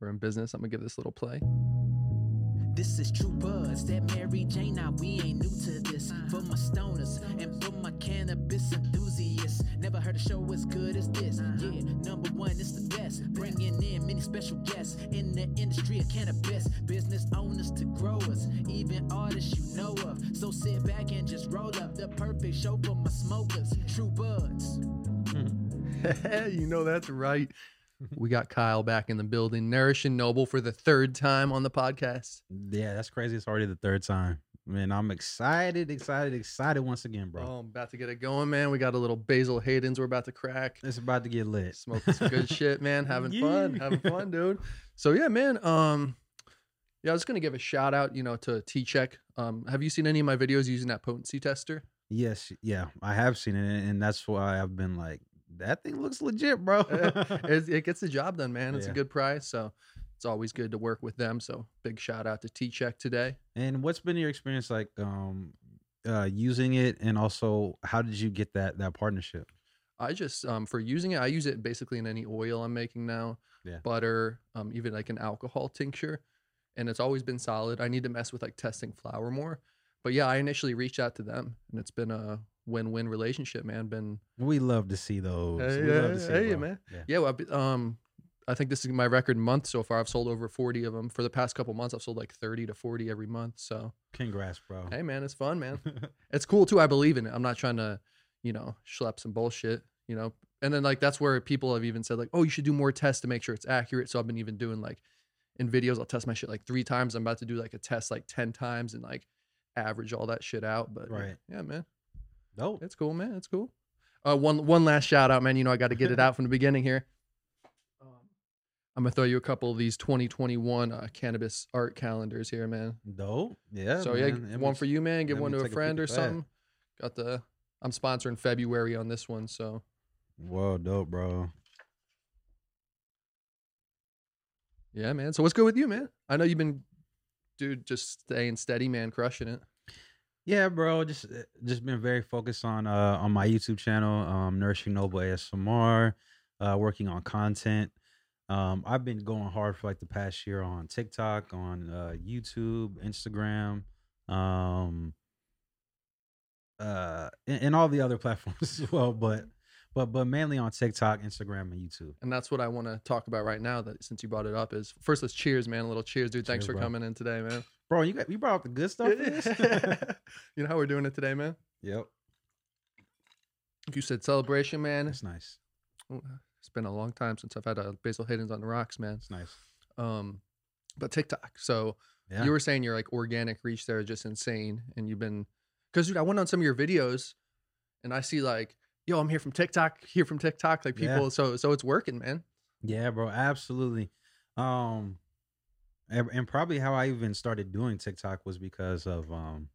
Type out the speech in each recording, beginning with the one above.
we're in business. I'm gonna give this little play. This is True Buds, that Mary Jane. Now we ain't new to this. For my stoners and for my cannabis enthusiasts, never heard a show as good as this. Yeah, number one, it's the best. Bringing in many special guests in the industry of cannabis, business owners to growers, even artists you know of. So sit back and just roll up the perfect show for my smokers. True buds. you know that's right. We got Kyle back in the building, Nourishing Noble for the third time on the podcast. Yeah, that's crazy. It's already the third time. Man, I'm excited, excited, excited once again, bro. Oh, I'm about to get it going, man. We got a little Basil Hayden's we're about to crack. It's about to get lit. Smoking some good shit, man. Having fun, having fun, dude. So yeah, man. Um, yeah, I was gonna give a shout out, you know, to tCheck. Um, have you seen any of my videos using that potency tester? Yes, yeah, I have seen it, and that's why I've been like, that thing looks legit, bro. it, it gets the job done, man. It's a good price, so it's always good to work with them. So big shout out to tCheck today. and what's been your experience like um uh using it, and also how did you get that that partnership? I just um for using it, I use it basically in any oil I'm making now. Yeah. Butter, um, even like an alcohol tincture. And it's always been solid. I need to mess with like testing flour more. But yeah, I initially reached out to them and it's been a win-win relationship, man. Been We love to see those. Hey, we love to see it, hey, bro. man. Yeah. yeah, well, I've um I think this is my record month so far. I've sold over 40 of them. For the past couple months, I've sold like 30 to 40 every month. So, Congrats, bro. hey man, it's fun, man. it's cool too. I believe in it. I'm not trying to, you know, schlep some bullshit, you know. And then like that's where people have even said like, oh, you should do more tests to make sure it's accurate. So I've been even doing like in videos, I'll test my shit like three times. I'm about to do like a test like ten times and like average all that shit out. But Right. yeah, man, Dope. it's cool, man. It's cool. Uh, one one last shout out, man. You know I got to get it out from the beginning here. Um, I'm gonna throw you a couple of these 2021 uh, cannabis art calendars here, man Dope. Yeah. so yeah, man. One for you, man. Give one to a take a friend or something. Got the. I'm sponsoring February on this one, so Whoa, dope, bro. yeah, man. So what's good with you, man? I know you've been, dude, just staying steady, man, crushing it. Yeah, bro. Just uh, just been very focused on uh on my YouTube channel, um, Nourishing Noble ASMR, uh, working on content. Um, I've been going hard for like the past year on TikTok, on uh, YouTube, Instagram, um, uh, and, and all the other platforms as well. But but but mainly on TikTok, Instagram, and YouTube. And that's what I want to talk about right now. That since you brought it up, is first let's cheers, man. A little cheers, dude. Thanks Cheers, for bro. coming in today, man. Bro, you got you brought up the good stuff. You know how we're doing it today, man. yep, You said celebration, man. It's nice. It's been a long time since I've had a Basil Hayden's on the rocks, man. It's nice. Um, but TikTok. So Yeah. you were saying your like organic reach there is just insane, and you've been because dude, I went on some of your videos, and I see like, yo, I'm here from TikTok, here from TikTok, like Yeah. people. So so it's working, man. Yeah, bro, absolutely. Um and, probably how I even started doing TikTok was because of um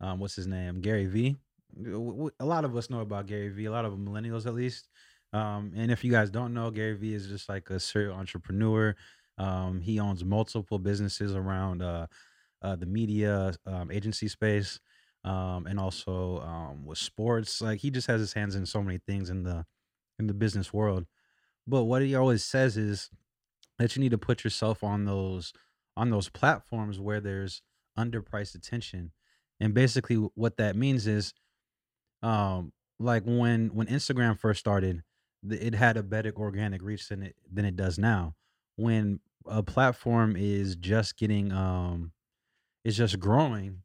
um what's his name? Gary V. A lot of us know about Gary V, a lot of millennials at least. Um and if you guys don't know, Gary V is just like a serial entrepreneur. Um he owns multiple businesses around uh uh the media um agency space um and also um with sports. Like he just has his hands in so many things in the in the business world. But what he always says is that you need to put yourself on those on those platforms where there's underpriced attention. And basically what that means is um like when when Instagram first started, it had a better organic reach than it than it does now. When a platform is just getting um is just growing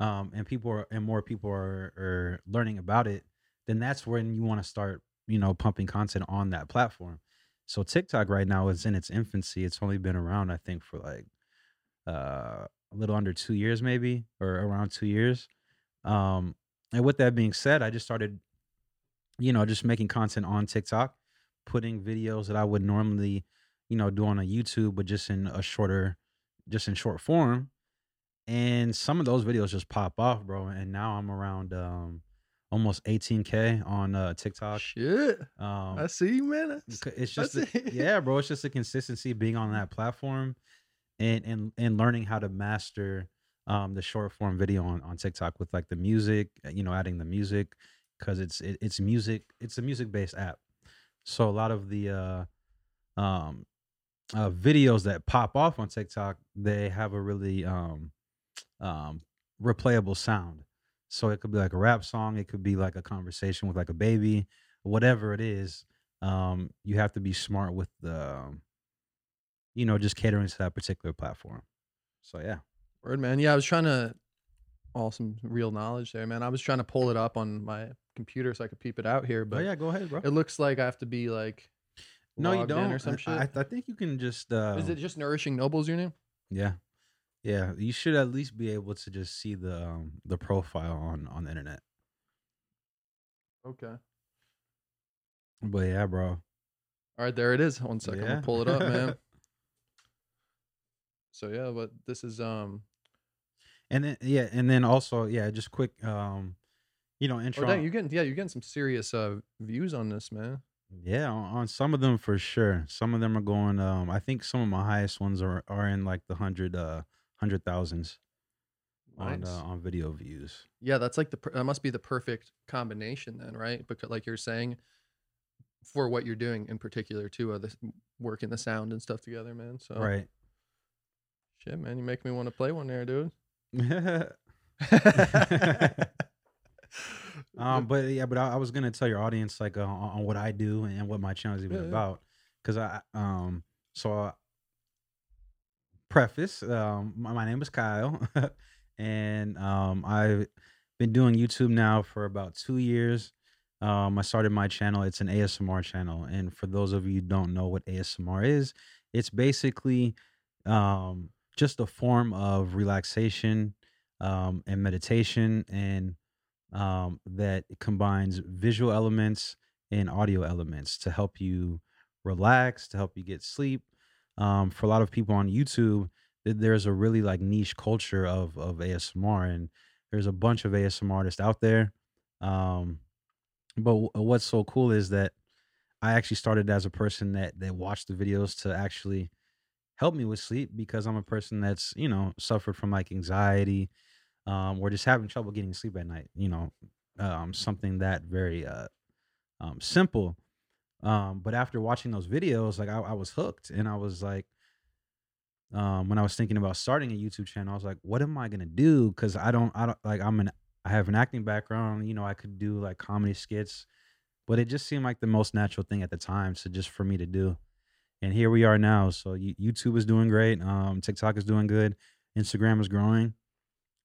um and people are and more people are are learning about it, then that's when you want to start, you know, pumping content on that platform. So TikTok right now is in its infancy. It's only been around, I think, for like uh, a little under two years, maybe, or around two years. Um, and with that being said, I just started, you know, just making content on TikTok, putting videos that I would normally, you know, do on a YouTube, but just in a shorter, just in short form. And some of those videos just pop off, bro. And now I'm around um almost 18k on uh TikTok. Shit, Um, I see you, man. It's just the- yeah bro it's just the consistency being on that platform and and and learning how to master um the short form video on on tiktok with like the music uh, you know adding the music because it's it, it's music it's a music based app so a lot of the uh um uh, videos that pop off on TikTok, they have a really um, um, replayable sound. So it could be like a rap song, it could be like a conversation with like a baby, whatever it is. Um, you have to be smart with the, um, you know, just catering to that particular platform. So yeah, Word, man. Yeah, I was trying to. Awesome, real knowledge there, man. I was trying to pull it up on my computer so I could peep it out here, but but yeah, go ahead, bro. it looks like I have to be like. No, you don't. or some shit. I, I think you can just. Uh, Is it just nourishing nobles your name? Yeah, yeah. You should at least be able to just see the um, the profile on on the internet. Okay. But yeah, bro. All right, there it is. One second, I'm Yeah. gonna pull it up, man. so yeah, but this is um. And then yeah, and then also yeah, just quick um, you know, intro. Oh intro. dang, you getting yeah, you're getting some serious uh views on this, man. yeah, on, on some of them for sure. Some of them are going. Um, I think some of my highest ones are are in like the hundred uh hundred thousands on uh, on video views. Yeah, that's like the per- that must be the perfect combination then, right? Because like you're saying, for what you're doing in particular too, uh, this working the sound and stuff together, man. So Right. shit, man, you make me want to play one there, dude. Um, but yeah, but I, I was gonna tell your audience like uh, on, on what I do and what my channel is even Yeah, yeah. about, because I um so uh, preface um my, my name is Kyle, and um I've been doing YouTube now for about two years. Um, I started my channel. It's an ASMR channel, and for those of you don't know what ASMR is, it's basically um just a form of relaxation um and meditation and um, that combines visual elements and audio elements to help you relax, to help you get sleep. Um, for a lot of people on YouTube, there's a really like niche culture of of ASMR, and there's a bunch of ASMR artists out there. Um, but w- what's so cool is that I actually started as a person that that watched the videos to actually help me with sleep because I'm a person that's you know suffered from like anxiety, um, or just having trouble getting sleep at night. You know, um, something that very uh, um, simple. Um, but after watching those videos, like I, I was hooked, and I was like, um, when I was thinking about starting a YouTube channel, I was like, what am I gonna do? Because I don't, I don't like I'm an, I have an acting background. You know, I could do like comedy skits, but it just seemed like the most natural thing at the time. So just for me to do, and here we are now. So YouTube is doing great. Um, TikTok is doing good. Instagram is growing.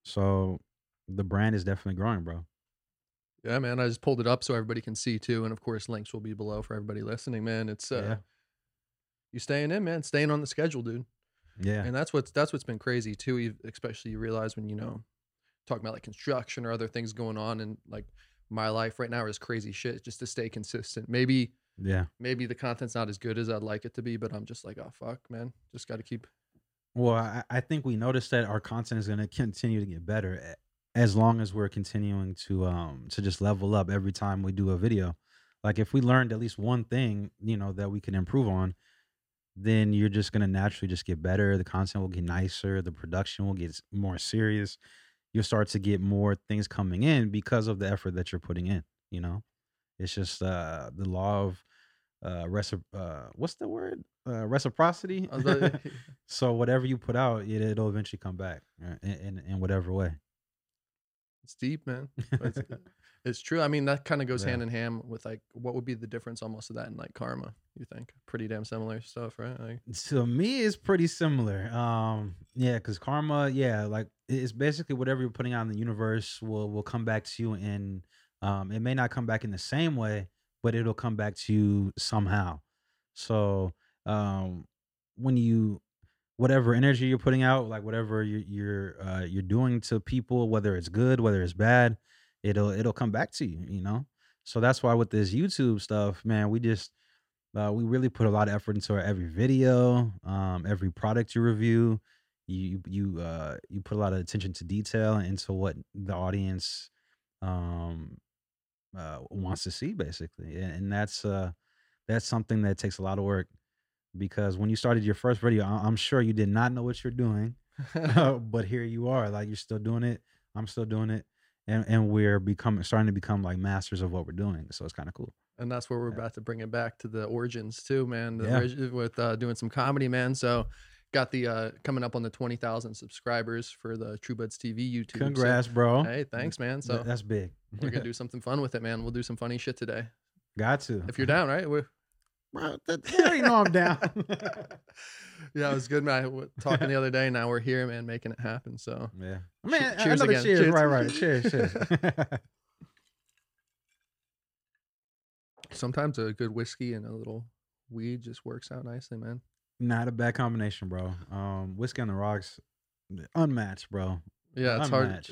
So the brand is definitely growing, bro. Yeah, man. I just pulled it up so everybody can see too, and of course, links will be below for everybody listening. Man, it's uh, Yeah. you staying in, man, staying on the schedule, dude. Yeah. And that's what's that's what's been crazy too. Especially you realize when you know talking about like construction or other things going on, and like my life right now is crazy shit. Just to stay consistent. Maybe yeah. maybe the content's not as good as I'd like it to be, but I'm just like, oh fuck, man, just got to keep. Well, I, I think we noticed that our content is going to continue to get better a- as long as we're continuing to um to just level up every time we do a video. Like if we learned at least one thing, you know, that we can improve on, then you're just going to naturally just get better. The content will get nicer, the production will get more serious. You'll start to get more things coming in because of the effort that you're putting in, you know? It's just uh the law of uh, recip- uh what's the word? Uh reciprocity. I was like, So whatever you put out, it, it'll eventually come back uh, in, in in whatever way. It's deep, man. It's, it's true. I mean, that kind of goes Yeah. hand in hand with like what would be the difference almost of that and like karma. You think pretty damn similar stuff, right? Like, To me, it's pretty similar. Um, yeah, because karma, yeah, like it's basically whatever you're putting out in the universe will will come back to you, and um, it may not come back in the same way, but it'll come back to you somehow. So um, when you whatever energy you're putting out, like whatever you're you're uh, you're doing to people, whether it's good, whether it's bad, it'll it'll come back to you. You know. So that's why with this YouTube stuff, man, we just uh, we really put a lot of effort into our every video, um, every product you review. You you uh, you put a lot of attention to detail into what the audience um, uh, wants to see, basically, and, and that's uh, that's something that takes a lot of work because when you started your first video, I- I'm sure you did not know what you're doing, but here you are, like you're still doing it. I'm still doing it, and and we're becoming starting to become like masters of what we're doing. So it's kind of cool. and that's where we're Yeah. about to bring it back to the origins too, man. The Yeah. with uh, doing some comedy, man. So got the uh, coming up on the twenty thousand subscribers for the True Buds TV YouTube. So, Congrats, bro. hey, thanks, man. So that's big. we're gonna do something fun with it, man. We'll do some funny shit today. Got to. If you're down, right? We're, bro, that, you already know I'm down. yeah, it was good, man. I w- talking the other day. Now we're here, man, making it happen. So yeah. Che- Man, cheers again. cheers. Cheers. Right, right. Cheers, cheers. sometimes a good whiskey and a little weed just works out nicely, man. Not a bad combination, bro. Um, whiskey on the rocks, unmatched, bro. Yeah, it's hard.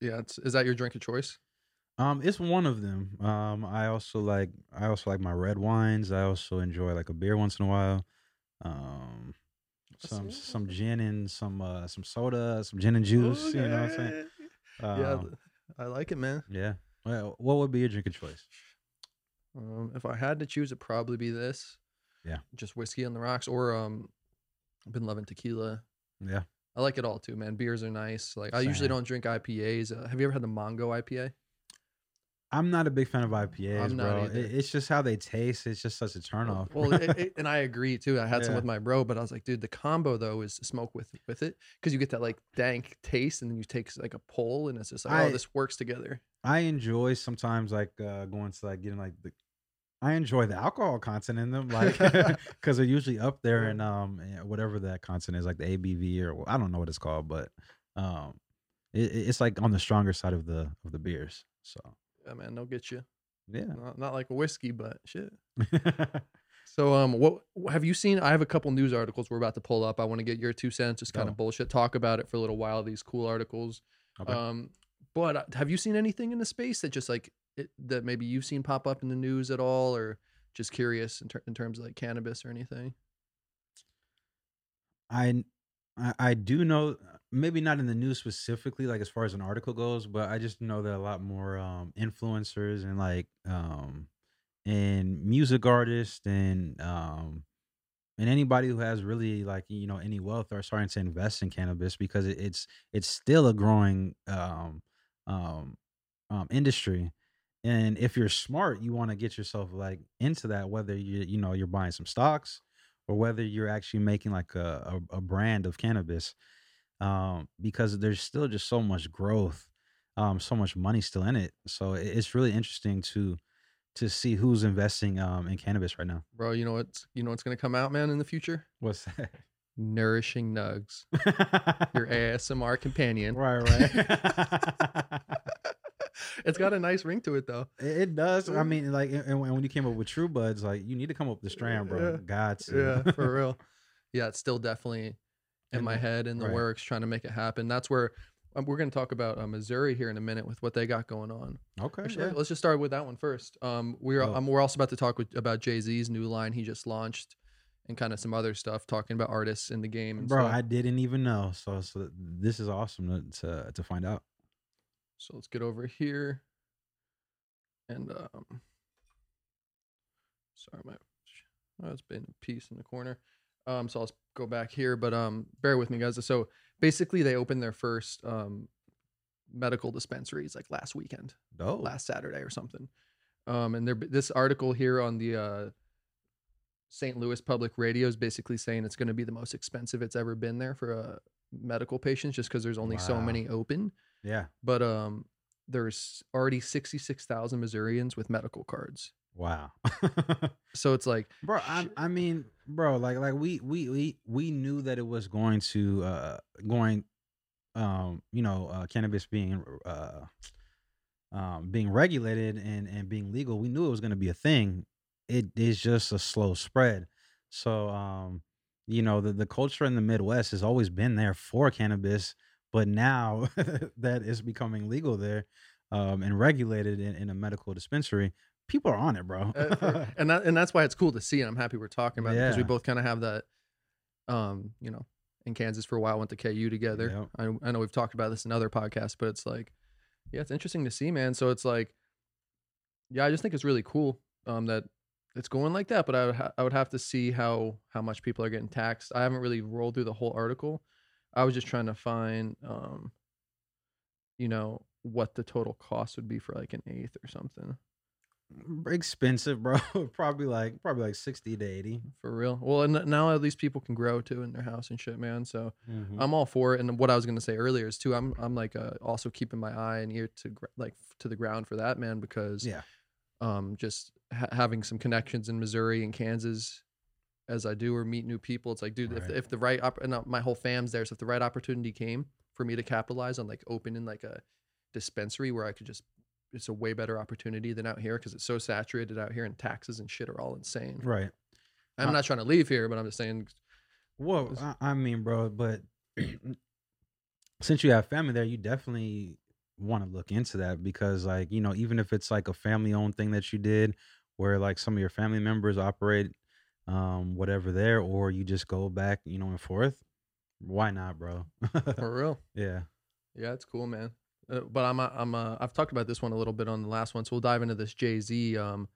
Yeah, it's, is that your drink of choice? Um, it's one of them. Um, I also like I also like my red wines. I also enjoy like a beer once in a while. Um, some some gin and some uh some soda, some gin and juice. You know what I'm saying? yeah, Um, th- I like it, man. yeah. Well, what would be your drink of choice? Um, if I had to choose, it'd probably be this. Yeah. just whiskey on the rocks, or um, I've been loving tequila. Yeah. I like it all too, man. Beers are nice. Like I usually don't drink IPAs. Uh, have you ever had the Mongo IPA? I'm not a big fan of IPAs, bro. either. It's just how they taste. It's just such a turnoff. Well, it, it, and I agree too. I had some with my bro, but I was like, dude, the combo though is to smoke with with it because you get that like dank taste, and then you take like a pull, and it's just like, I- oh, this works together. I enjoy sometimes like uh going to like getting like the I enjoy the alcohol content in them, like because they're usually up there in um eh, whatever that content is, like the ABV or I don't know what it's called, but um it- it's like on the stronger side of the of the beers. So Yeah, man, they'll get you. yeah, Not, not like a whiskey, but shit. So, um, what have you seen? I have a couple news articles we're about to pull up. I want to get your two cents, just kind of bullshit, talk about it for a little while. These cool articles. Okay. Um, but uh, have you seen anything in the space that just like it, that maybe you've seen pop up in the news at all, or just curious in, ter- in terms of like cannabis or anything? I I do know maybe not in the news specifically like as far as an article goes but i just know that a lot more um influencers and like um and music artists and um and anybody who has really like you know any wealth are starting to invest in cannabis because it, it's it's still a growing um um um industry. And if you're smart you want to get yourself like into that whether you you know you're buying some stocks or whether you're actually making like a, a, a brand of cannabis um, because there's still just so much growth um, so much money still in it so it- it's really interesting to to see who's investing um, in cannabis right now Bro, you know what's you know what's gonna come out, man, in the future? what's that Nourishing nugs, your ASMR companion. right right it's got a nice ring to it though. it, does i mean like and, when you came up with true buds like you need to come up with the strand bro Yeah. got to yeah, for real. Yeah, it's still definitely in my head in the right. works, trying to make it happen. That's where um, we're going to talk about uh, Missouri here in a minute with what they got going on. okay Actually, yeah. let's just start with that one first. Um, we're Oh. um, we're also about to talk with, about Jay Z's new line he just launched, and kind of some other stuff, talking about artists in the game. And bro stuff. i didn't even know so so this is awesome to to, to find out So let's get over here. And um sorry, my oh, it's been a piece in the corner. Um, so I'll go back here, but um bear with me guys. So basically they opened their first um medical dispensaries like last weekend, oh last Saturday or something. Um and there this article here on the uh St. Louis Public Radio is basically saying it's going to be the most expensive it's ever been there for uh, medical patients just because there's only so many open yeah but um there's already 66,000 Missourians with medical cards. Wow. So it's like bro I, I mean bro like like we we we we knew that it was going to uh going um you know uh cannabis being uh um being regulated and and being legal we knew it was going to be a thing. It is just a slow spread. So um you know the the culture in the midwest has always been there for cannabis but now that it's becoming legal there um and regulated in, in a medical dispensary people are on it bro uh, for- and that and that's why it's cool to see and I'm happy we're talking about it because we both kind of have that um you know in Kansas for a while went to KU together. I I know we've talked about this in other podcasts but it's like yeah, it's interesting to see, man. So it's like yeah, I just think it's really cool um that it's going like that, but I would ha- I would have to see how how much people are getting taxed. I haven't really rolled through the whole article. I was just trying to find um you know what the total cost would be for like an eighth or something. Expensive, bro. probably like probably like sixty to eighty. For real. Well, and now at least people can grow too in their house and shit, man. So Mhm. I'm all for it. And what I was gonna say earlier is too. I'm I'm like uh, also keeping my eye and ear to gr- like to the ground for that man because yeah, um just ha- having some connections in Missouri and Kansas as I do or meet new people. It's like, dude, if, Right. if the right op- and my whole fam's there, so if the right opportunity came for me to capitalize on like opening like a dispensary where I could just it's a way better opportunity than out here because it's so saturated out here and taxes and shit are all insane. right. I'm Uh, not trying to leave here, but I'm just saying Whoa, I, I mean, bro, but since you have family there, you definitely want to look into that because, like, you know, even if it's like a family-owned thing that you did, where like some of your family members operate, um, whatever there, or you just go back, you know, and forth. Why not, bro? for real. yeah. Yeah, it's cool, man. Uh, but I'm uh, I'm uh, I've talked about this one a little bit on the last one, so we'll dive into this. Jay Z um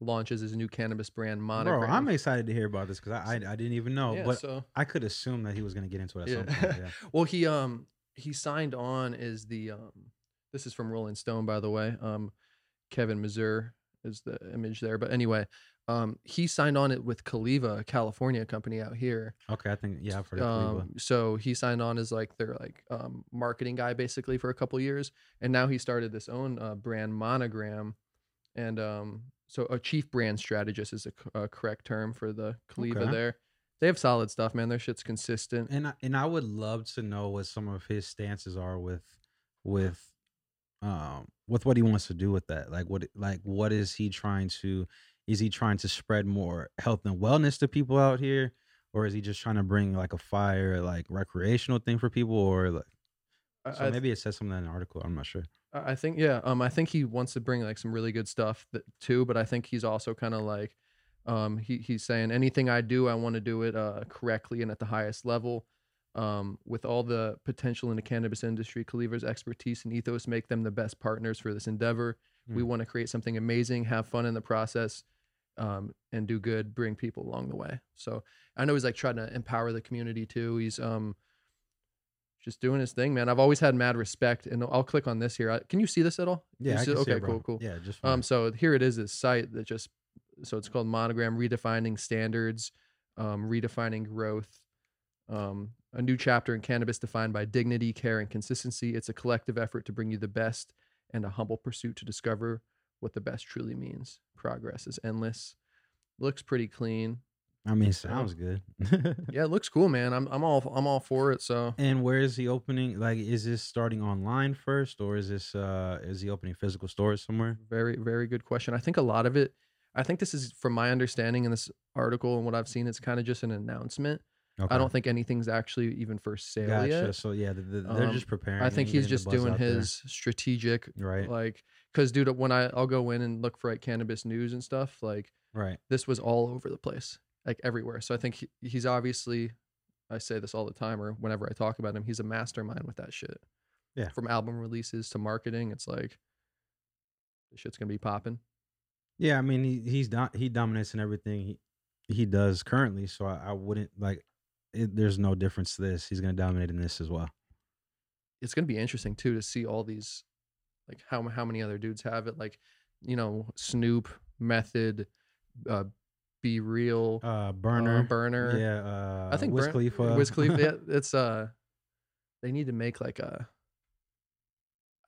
launches his new cannabis brand Monogram. Bro, I'm excited to hear about this because I, I I didn't even know, yeah, but so I could assume that he was gonna get into it at yeah. some point. Yeah. well, he um he signed on is the um this is from Rolling Stone by the way. Um Kevin Mazur is the image there, but anyway, um he signed on it with Caliva, a California company out here. Okay, I think yeah, I've heard of. Um, so he signed on as like their like um, marketing guy basically for a couple years, and now he started this own uh, brand Monogram, and um, so a chief brand strategist is a, c- a correct term for the Caliva Okay. there. They have solid stuff, man. Their shit's consistent. and I, and I would love to know what some of his stances are with with um with what he wants to do with that like what like what is he trying to is he trying to spread more health and wellness to people out here or is he just trying to bring like a fire like recreational thing for people or like so I, maybe it says something in an article i'm not sure I think yeah. Um, I think he wants to bring like some really good stuff that, too, but I think he's also kind of like, um, he he's saying anything I do, I want to do it uh correctly and at the highest level. Um, with all the potential in the cannabis industry, Caliva's expertise and ethos make them the best partners for this endeavor. We Mm. want to create something amazing, have fun in the process, um, and do good, bring people along the way. So I know he's like trying to empower the community too. He's um just doing his thing, man. I've always had mad respect, and I'll click on this here. I, can you see this at all? Yeah see- okay, it, cool, cool. yeah just Um, so here it is, this site that just so it's called Monogram Redefining Standards, um, Redefining Growth. Um, a new chapter in cannabis defined by dignity, care, and consistency. It's a collective effort to bring you the best and a humble pursuit to discover what the best truly means. Progress is endless. Looks pretty clean. i mean sounds good Yeah, it looks cool, man. I'm I'm all I'm all for it. So And where is he opening? Like, is this starting online first, or is this uh is he opening physical stores somewhere? Very, very good question. I think a lot of it, I think this is from my understanding in this article and what I've seen, it's kind of just an announcement. Okay. I don't think anything's actually even for sale Gotcha. yet. So yeah, the, the, they're Um, just preparing. I think he's just doing out there. his strategic, right, like, because dude, when I I'll go in and look for like cannabis news and stuff, like right. this was all over the place, like everywhere. So I think he, he's obviously, I say this all the time or whenever I talk about him, he's a mastermind with that shit. Yeah. From album releases to marketing, it's like, this shit's gonna be popping. Yeah, I mean he he's do, he dominates in everything he he does currently. So I, I wouldn't like. It, there's no difference to this. He's gonna dominate in this as well. it's gonna be interesting too to see all these, like how how many other dudes have it. Like, you know, Snoop, Method, uh, B-Real, Uh, uh, burner, Burner. Yeah, uh, I think Wiz Burn- Khalifa. Wiz Khalifa. Yeah, it's uh, they need to make like a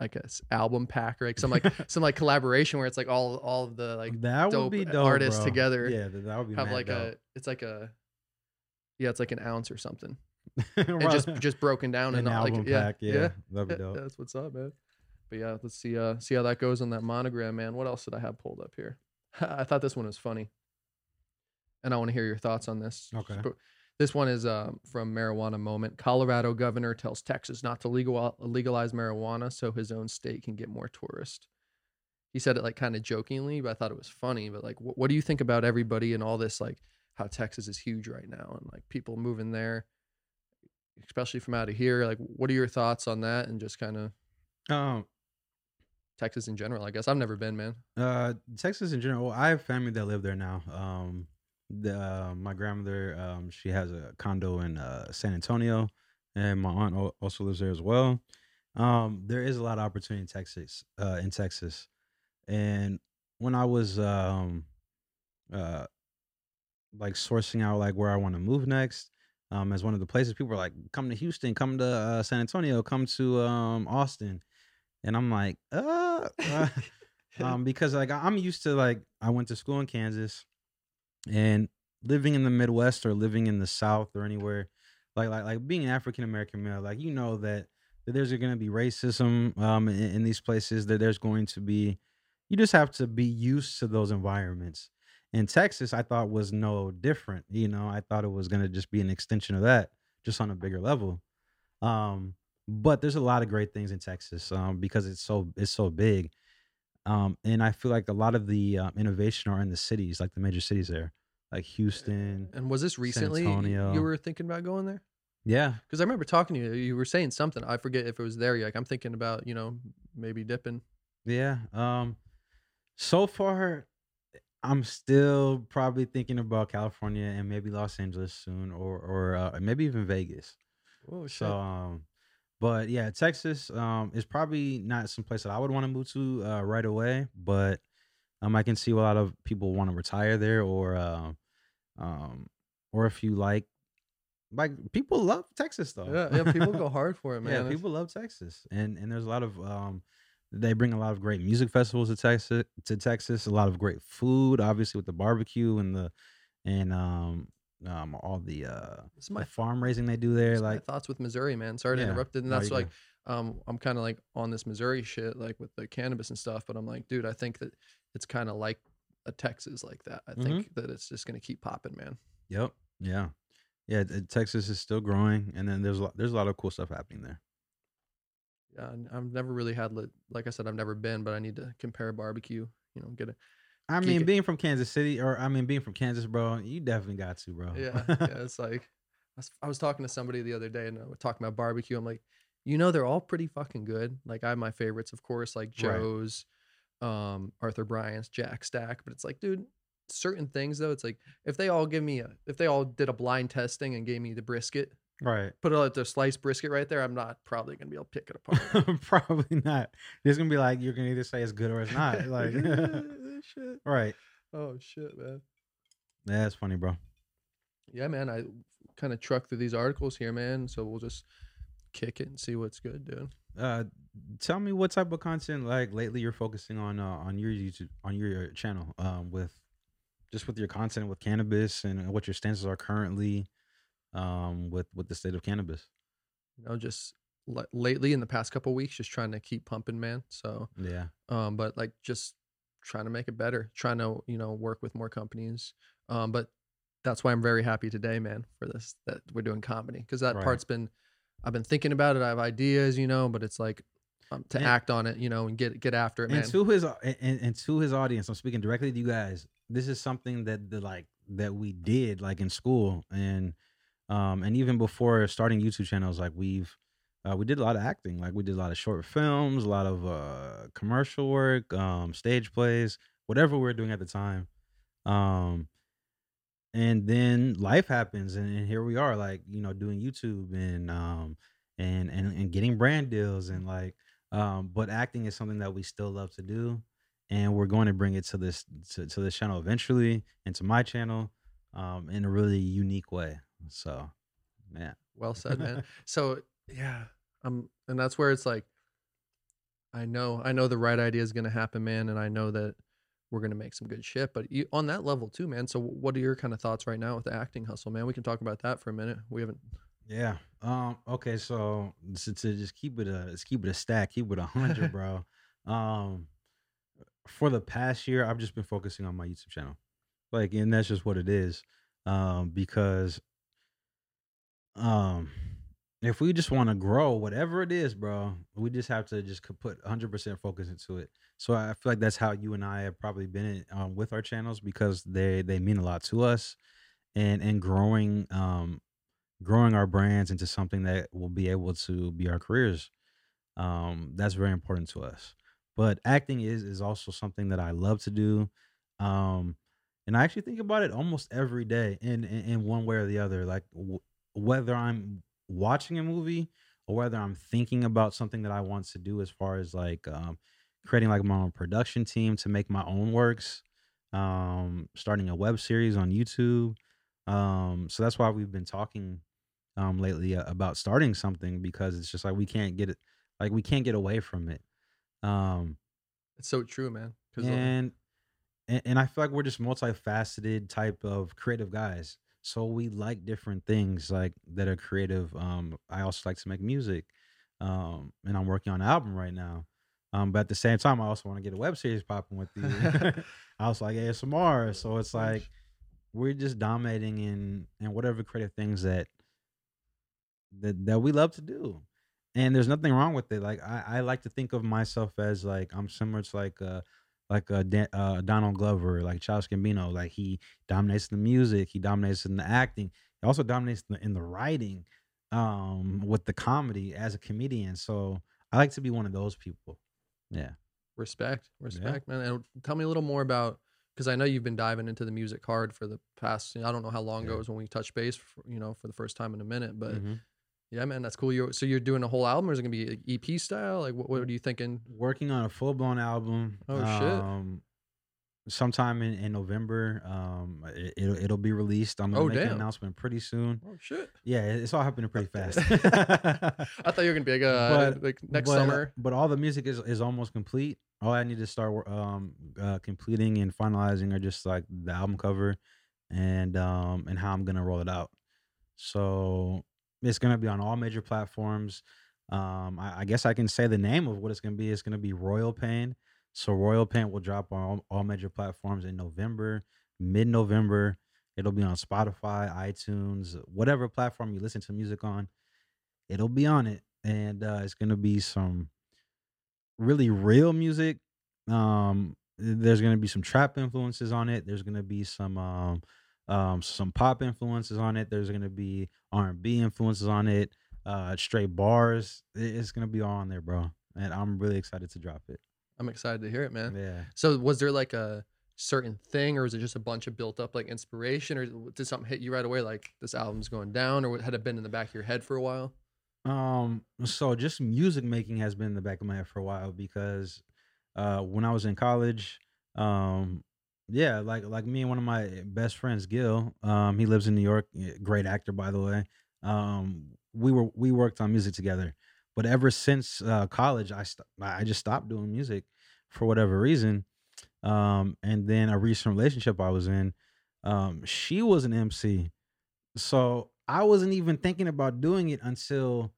like a s- album pack or like some like some like collaboration where it's like all all of the like that dope would be dope. artists bro. together Yeah, that, would be have like dope. a it's like a yeah it's like an ounce or something Right. and just just broken down an and album like pack. Yeah, yeah that'd be Yeah, dope. that's what's up, man. But yeah, let's see uh see how that goes on that monogram, man. What else did I have pulled up here? I thought this one was funny. And I want to hear your thoughts on this. Okay. This one is um, from Marijuana Moment. Colorado governor tells Texas not to legal legalize marijuana so his own state can get more tourists. He said it like kind of jokingly, but I thought it was funny. But like, wh- what do you think about everybody and all this? Like, how Texas is huge right now and like people moving there, especially from out of here. Like, what are your thoughts on that and just kind of Um, Texas in general? I guess I've never been, man. Uh, Texas in general. Well, I have family that live there now. Um, the uh, my grandmother, um, she has a condo in uh, San Antonio, and my aunt also lives there as well. Um, there is a lot of opportunity in Texas. Uh, in Texas, and when I was um uh like sourcing out like where I want to move next, um, as one of the places people were like, come to Houston, come to uh, San Antonio, come to um Austin, and I'm like, uh, uh um, because like I'm used to like I went to school in Kansas, and living in the Midwest or living in the South or anywhere, like like like being an African American male, like you know that, that there's going to be racism um in, in these places. That there's going to be, you just have to be used to those environments. In Texas, I thought was no different. You know, I thought it was going to just be an extension of that, just on a bigger level. Um, but there's a lot of great things in Texas um, because it's so it's so big. Um, and I feel like a lot of the um, innovation are in the cities, like the major cities there, like Houston. And was this recently you were thinking about going there? Yeah, Because I remember talking to you. You were saying something. I forget if it was there. You're like, I'm thinking about, you know, maybe dipping. yeah. Um, so far, I'm still probably thinking about California and maybe Los Angeles soon, or or uh, maybe even Vegas. Oh, shit. So, um, but yeah, Texas um is probably not some place that I would want to move to uh, right away. But um, I can see a lot of people want to retire there, or uh, um, or if you like, like people love Texas though. yeah, yeah. People go hard for it, man. yeah, people love Texas, and and there's a lot of um, they bring a lot of great music festivals to Texas. To Texas, a lot of great food, obviously with the barbecue and the and um um all the uh This is my the farm raising they do there. Like thoughts with Missouri, man. Sorry to Yeah. interrupt it. And that's like, um, I'm kind of like on this Missouri shit, like with the cannabis and stuff. But I'm like, dude, I think that it's kind of like a Texas like that. I Mhm. think that it's just gonna keep popping, man. Yep. Yeah. Yeah. Texas is still growing, and then there's a lot, there's a lot of cool stuff happening there. Yeah, I've never really had, li- like I said, I've never been, but I need to compare barbecue. You know, get it. I mean, being from Kansas City, or I mean, being from Kansas, bro, you definitely got to, bro. Yeah, yeah. It's like I was, I was talking to somebody the other day, and we're talking about barbecue. I'm like, you know, they're all pretty fucking good. Like I have my favorites, of course, like Right. Joe's, um, Arthur Bryant's, Jack Stack. But it's like, dude, certain things though, it's like if they all give me a, if they all did a blind testing and gave me the brisket, right. put it the sliced brisket right there, I'm not probably gonna be able to pick it apart. Probably not. It's gonna be like you're gonna either say it's good or it's not. Like, shit. right. Oh shit, man. Yeah, that's funny, bro. Yeah, man. I kind of truck through these articles here, man. So we'll just kick it and see what's good, dude. Uh, tell me what type of content like lately you're focusing on uh, on your YouTube on your channel um with just with your content with cannabis and what your stances are currently um with with the state of cannabis. You know, just li- lately in the past couple weeks, just trying to keep pumping, man. So, Yeah. um, but like just trying to make it better, trying to you know work with more companies. Um, but that's why I'm very happy today, man, for this that we're doing comedy because that Right. part's been I've been thinking about it. I have ideas, you know, but it's like um, to And- act on it, you know, and get get after it, man. and to his and, and to his audience i'm speaking directly to you guys this is something that the like that we did like in school and um and even before starting youtube channels like we've uh, we did a lot of acting like we did a lot of short films a lot of uh commercial work um stage plays whatever we were doing at the time um and then life happens and, and here we are like you know doing youtube and um and and, and getting brand deals and like um but acting is something that we still love to do and we're going to bring it to this to, to this channel eventually and to my channel um in a really unique way so yeah. Well said, man. so yeah, um, and that's where it's like, I know, I know the right idea is gonna happen, man, and I know that we're gonna make some good shit. But you, on that level too, man. So what are your kind of thoughts right now with the acting hustle, man? We can talk about that for a minute. We haven't. yeah um okay so to, to just keep it a let's keep it a stack keep it a hundred bro um for the past year i've just been focusing on my youtube channel like and that's just what it is um because um if we just want to grow whatever it is bro we just have to just put 100% focus into it. So i feel like that's how you and i have probably been um, with our channels because they they mean a lot to us. And and growing um growing our brands into something that will be able to be our careers um that's very important to us. But acting is is also something that i love to do um and i actually think about it almost every day in in, in one way or the other. Like w- whether i'm watching a movie or whether i'm thinking about something that i want to do as far as like um creating like my own production team to make my own works, um, starting a web series on YouTube. Um, so that's why we've been talking um lately uh, about starting something because it's just like we can't get it like we can't get away from it. Um It's so true, man. And, and and I feel like we're just multifaceted type of creative guys. So we like different things like that are creative. Um, I also like to make music, um, and I'm working on an album right now. Um, but at the same time, I also want to get a web series popping with you I was like ASMR, so it's like we're just dominating in in whatever creative things that that that we love to do and there's nothing wrong with it like i, I like to think of myself as like i'm similar to like uh like a Dan, uh, Donald Glover, like Charles Gambino, like he dominates the music, he dominates in the acting, he also dominates in the, in the writing, um, with the comedy as a comedian. So I like to be one of those people. Yeah. respect, respect, man. And tell me a little more about because I know you've been diving into the music hard for the past. I don't know how long ago it was when we touched base, for, you know, for the first time in a minute. But Mhm. Yeah, man, that's cool. You're so you're doing a whole album, or is it gonna be EP style? Like, what, what are you thinking? working on a full blown album. Oh, shit. Um, sometime in, in November. Um, it, it'll it'll be released. I'm gonna Oh, make an announcement pretty soon. Oh shit! Yeah, it's all happening pretty fast. I thought you were gonna be like, uh, But- like next but, summer. But all the music is is almost complete. All I need to start um uh, completing and finalizing are just like the album cover and um and how I'm gonna roll it out. So it's gonna be on all major platforms. Um, I, I guess I can say the name of what it's gonna be. It's gonna be Royal Pain. So Royal Pain will drop on all, all major platforms in November, mid November. It'll be on Spotify, iTunes, whatever platform you listen to music on. It'll be on it, and uh, it's gonna be some really real music. Um, there's gonna be some trap influences on it. There's gonna be some um, um, some pop influences on it. There's gonna be R and B influences on it. Uh, straight bars. It's gonna be all on there, bro. And I'm really excited to drop it. I'm excited to hear it, man. Yeah. So was there like a certain thing, or was it just a bunch of built up like inspiration, or did something hit you right away, like this album's going down, or had it been in the back of your head for a while? Um, so just music making has been in the back of my head for a while because uh when I was in college, um yeah, like like me and one of my best friends, Gil, um, he lives in New York, great actor by the way. Um we were we worked on music together. But ever since uh college, I st- I just stopped doing music for whatever reason. Um and then a recent relationship I was in, um, she was an MC. So I wasn't even thinking about doing it until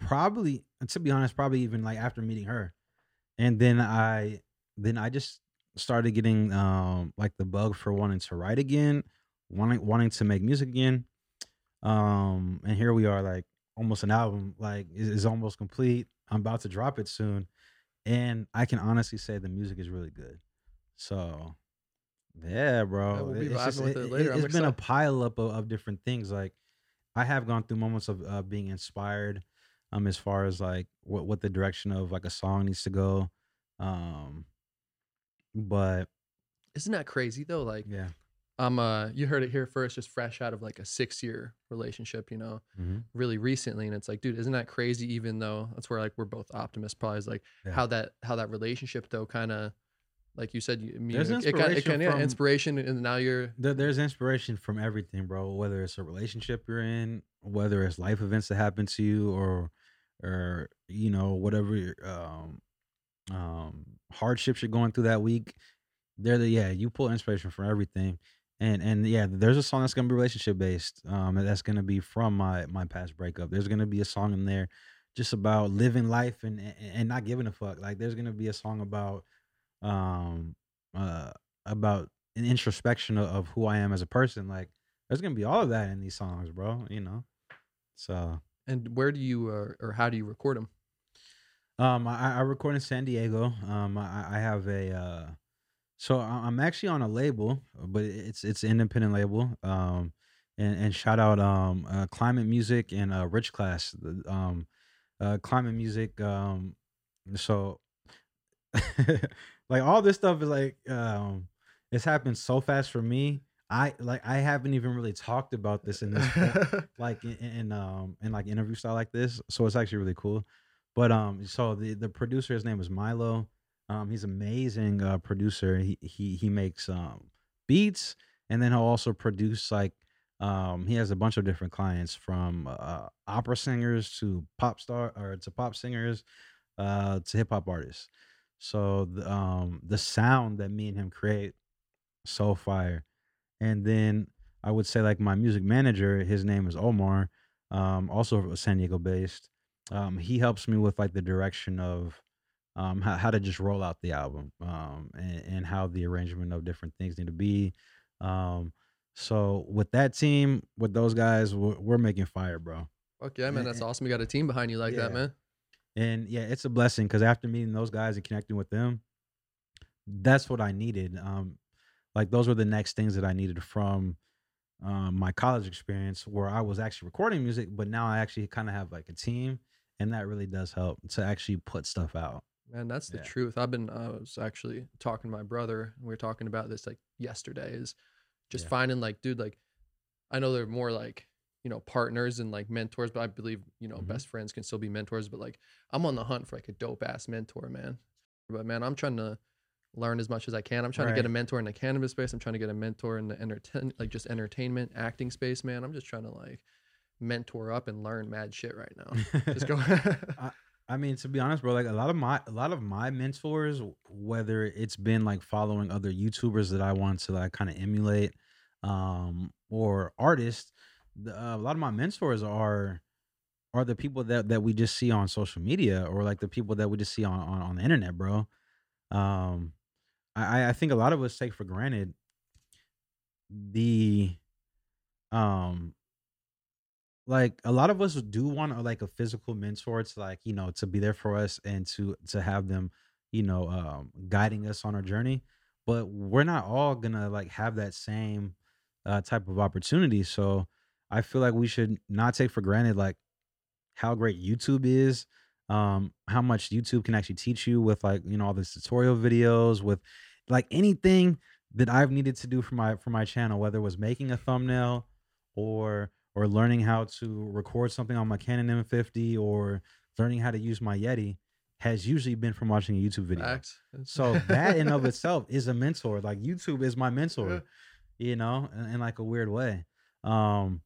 probably and to be honest probably even like after meeting her and then i then i just started getting um like the bug for wanting to write again wanting wanting to make music again. Um and here we are like almost an album like is, is almost complete. I'm about to drop it soon and i can honestly say the music is really good. So yeah bro we'll be It's just- it has been a pile up of, of different things. Like i have gone through moments of uh, being inspired um as far as like what what the direction of like a song needs to go. Um but Isn't that crazy though? Like, yeah I'm uh, you heard it here first, just fresh out of like a six year relationship, you know, Mhm. really recently, and it's like, dude, isn't that crazy? Even though that's where like we're both optimists, probably is like Yeah. how that how that relationship though kind of. Like you said, you, There's music, it kind it inspiration kind yeah, from- inspiration, and now you're there, there's inspiration from everything bro whether it's a relationship you're in whether it's life events that happen to you or or you know whatever um um hardships you're going through that week they're the yeah you pull inspiration from everything. And and yeah there's a song that's gonna be relationship based um that's gonna be from my my past breakup. There's gonna be a song in there just about living life and and, not giving a fuck. Like there's gonna be a song about um uh about an introspection of, of who i am as a person. Like there's gonna be all of that in these songs bro you know? So and where do you uh, or how do you record them? Um, I, I record in San Diego. Um, I, I have a uh, so I'm actually on a label, but it's it's an independent label. Um, and and shout out um uh, Climate Music and uh Rich Class. Um, uh, Climate Music. Um, so like all this stuff is like um, it's happened so fast for me. I like I haven't even really talked about this in this like in, in um in like interview style like this. So it's actually really cool. But um so the the producer his name is Milo. Um, he's amazing uh, producer. He he he makes um beats, and then he'll also produce like um he has a bunch of different clients from uh, opera singers to pop star or to pop singers uh to hip hop artists. So the, um the sound that me and him create so fire. And then I would say like my music manager, his name is Omar, um, also San Diego based. Um, he helps me with like the direction of um, how, how to just roll out the album um, and, and how the arrangement of different things need to be. Um, so with that team, with those guys, we're, we're making fire, bro. Fuck yeah, man. That's And- awesome. You got a team behind you like that, man. And yeah, it's a blessing because after meeting those guys and connecting with them, that's what I needed. Um, like those were the next things that I needed from um, my college experience, where I was actually recording music, but now I actually kind of have like a team, and that really does help to actually put stuff out. Man, that's the Yeah. truth. I've been I was actually talking to my brother. and We were talking about this like yesterday is just Yeah. finding like, dude, like I know they're more like, you know, partners and like mentors, but I believe, you know, Mhm. best friends can still be mentors. But like I'm on the hunt for like a dope ass mentor, man. But man, I'm trying to learn as much as I can. I'm trying to get a mentor in the cannabis space. I'm trying to get a mentor in the entertain like just entertainment, acting space, man. I'm just trying to like mentor up and learn mad shit right now. Just go I mean, to be honest, bro, like a lot of my a lot of my mentors, whether it's been like following other YouTubers that I want to like kind of emulate, um, or artists, the, uh, a lot of my mentors are are the people that that we just see on social media or like the people that we just see on on, on the internet, bro. Um, I I think a lot of us take for granted the um like a lot of us do want a, like a physical mentor to like you know to be there for us and to to have them you know um guiding us on our journey but we're not all gonna like have that same uh type of opportunity so i feel like we should not take for granted like how great youtube is um how much youtube can actually teach you with like you know all these tutorial videos with like anything that i've needed to do for my for my channel whether it was making a thumbnail or or learning how to record something on my Canon M50 or learning how to use my Yeti has usually been from watching a YouTube video. Facts. So that in of itself is a mentor. Like YouTube is my mentor, Yeah. you know, in, in like a weird way. Um,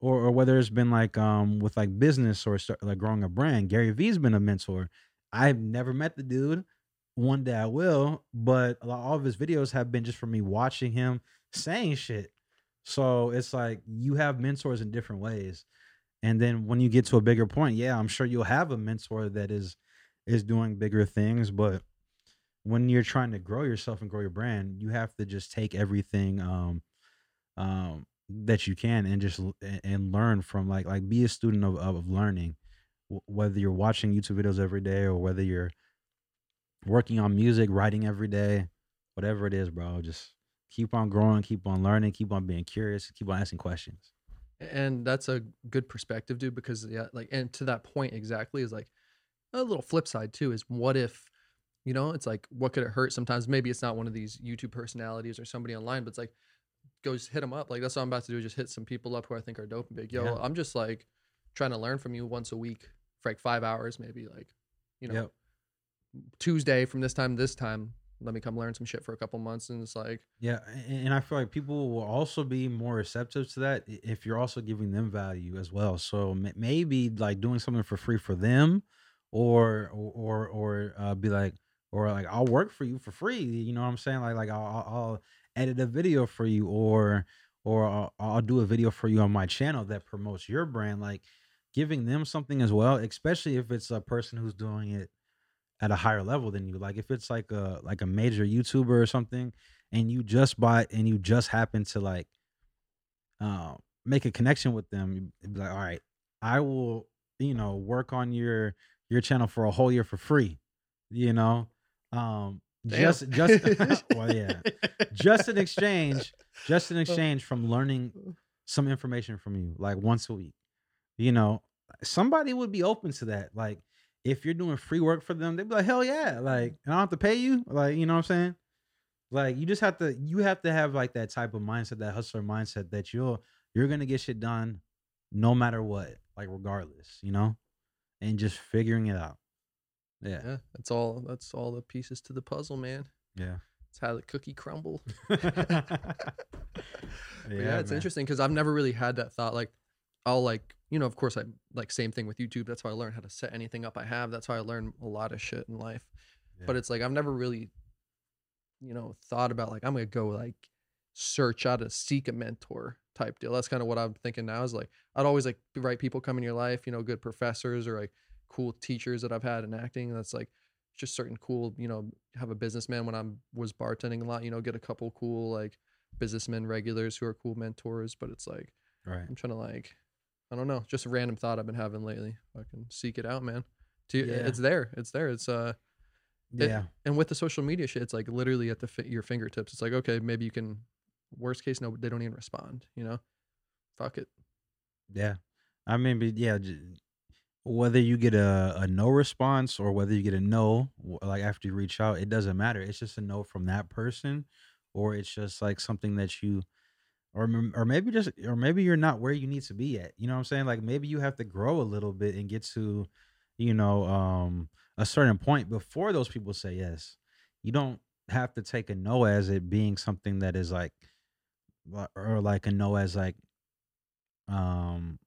or or whether it's been like um with like business or start, like growing a brand. Gary Vee's been a mentor. I've never met the dude. One day I will, but a lot, all of his videos have been just for me watching him saying shit. So it's like you have mentors in different ways. And then when you get to a bigger point, yeah, I'm sure you'll have a mentor that is is doing bigger things, but when you're trying to grow yourself and grow your brand, you have to just take everything um um that you can and just and learn from like like be a student of of learning whether you're watching YouTube videos every day or whether you're working on music, writing every day, whatever it is, bro, just keep on growing, keep on learning, keep on being curious, keep on asking questions. and that's a good perspective dude because yeah like and to that point exactly is like a little flip side too is what if you know it's like what could it hurt sometimes maybe it's not one of these youtube personalities or somebody online but it's like go just hit them up like that's what i'm about to do just hit some people up who i think are dope and big yo Yeah. i'm just like trying to learn from you once a week for like five hours maybe like you know Yep. tuesday from this time to this time let me come learn some shit for a couple months and it's like Yeah, and I feel like people will also be more receptive to that if you're also giving them value as well. So maybe like doing something for free for them, or or or, uh, be like, or like I'll work for you for free. You know what I'm saying? Like like I'll, I'll I'll edit a video for you, or or I'll, I'll do a video for you on my channel that promotes your brand. Like giving them something as well, especially if it's a person who's doing it at a higher level than you. Like if it's like a like a major YouTuber or something, and you just bought and you just happen to like uh, make a connection with them, you'd be like, all right, I will, you know, work on your your channel for a whole year for free. You know, um, damn. just just well, yeah, just an exchange, just an exchange from learning some information from you, like once a week. You know, somebody would be open to that. Like, if you're doing free work for them, they'd be like, hell yeah, like, and I don't have to pay you. Like, you know what I'm saying? Like, you just have to, you have to have like that type of mindset, that hustler mindset that you'll, you're gonna get shit done, no matter what, like regardless, you know, and just figuring it out. Yeah. Yeah, that's all. That's all the pieces to the puzzle, man. Yeah. It's how the cookie crumble. yeah, yeah, it's man. interesting because I've never really had that thought. Like, I'll like, you know, of course, I like same thing with YouTube. That's how I learn how to set anything up I have. That's how I learn a lot of shit in life. But it's like I've never really, you know, thought about like I'm gonna go like search out a seek a mentor type deal. That's kind of what I'm thinking now. Is like I'd always like the right people come in your life. You know, good professors or like cool teachers that I've had in acting. That's like just certain cool. You know, have a businessman when I was bartending a lot. You know, get a couple cool like businessmen regulars who are cool mentors. But it's like Right. I'm trying to like, I don't know, just a random thought I've been having lately. I can seek it out, man. To, Yeah. It's there. It's there. It's uh, It- Yeah. and with the social media shit, it's like literally at the fi- your fingertips. It's like okay, maybe you can. Worst case, no, they don't even respond. You know, fuck it. Yeah. I mean, but yeah, j- whether you get a, a no response or whether you get a no, like after you reach out, it doesn't matter. It's just a no from that person, or it's just like something that you, or or maybe just, or maybe you're not where you need to be at. You know what I'm saying? Like maybe you have to grow a little bit and get to, you know, um, a certain point before those people say yes. You don't have to take a no as it being something that is like, or like a no as like um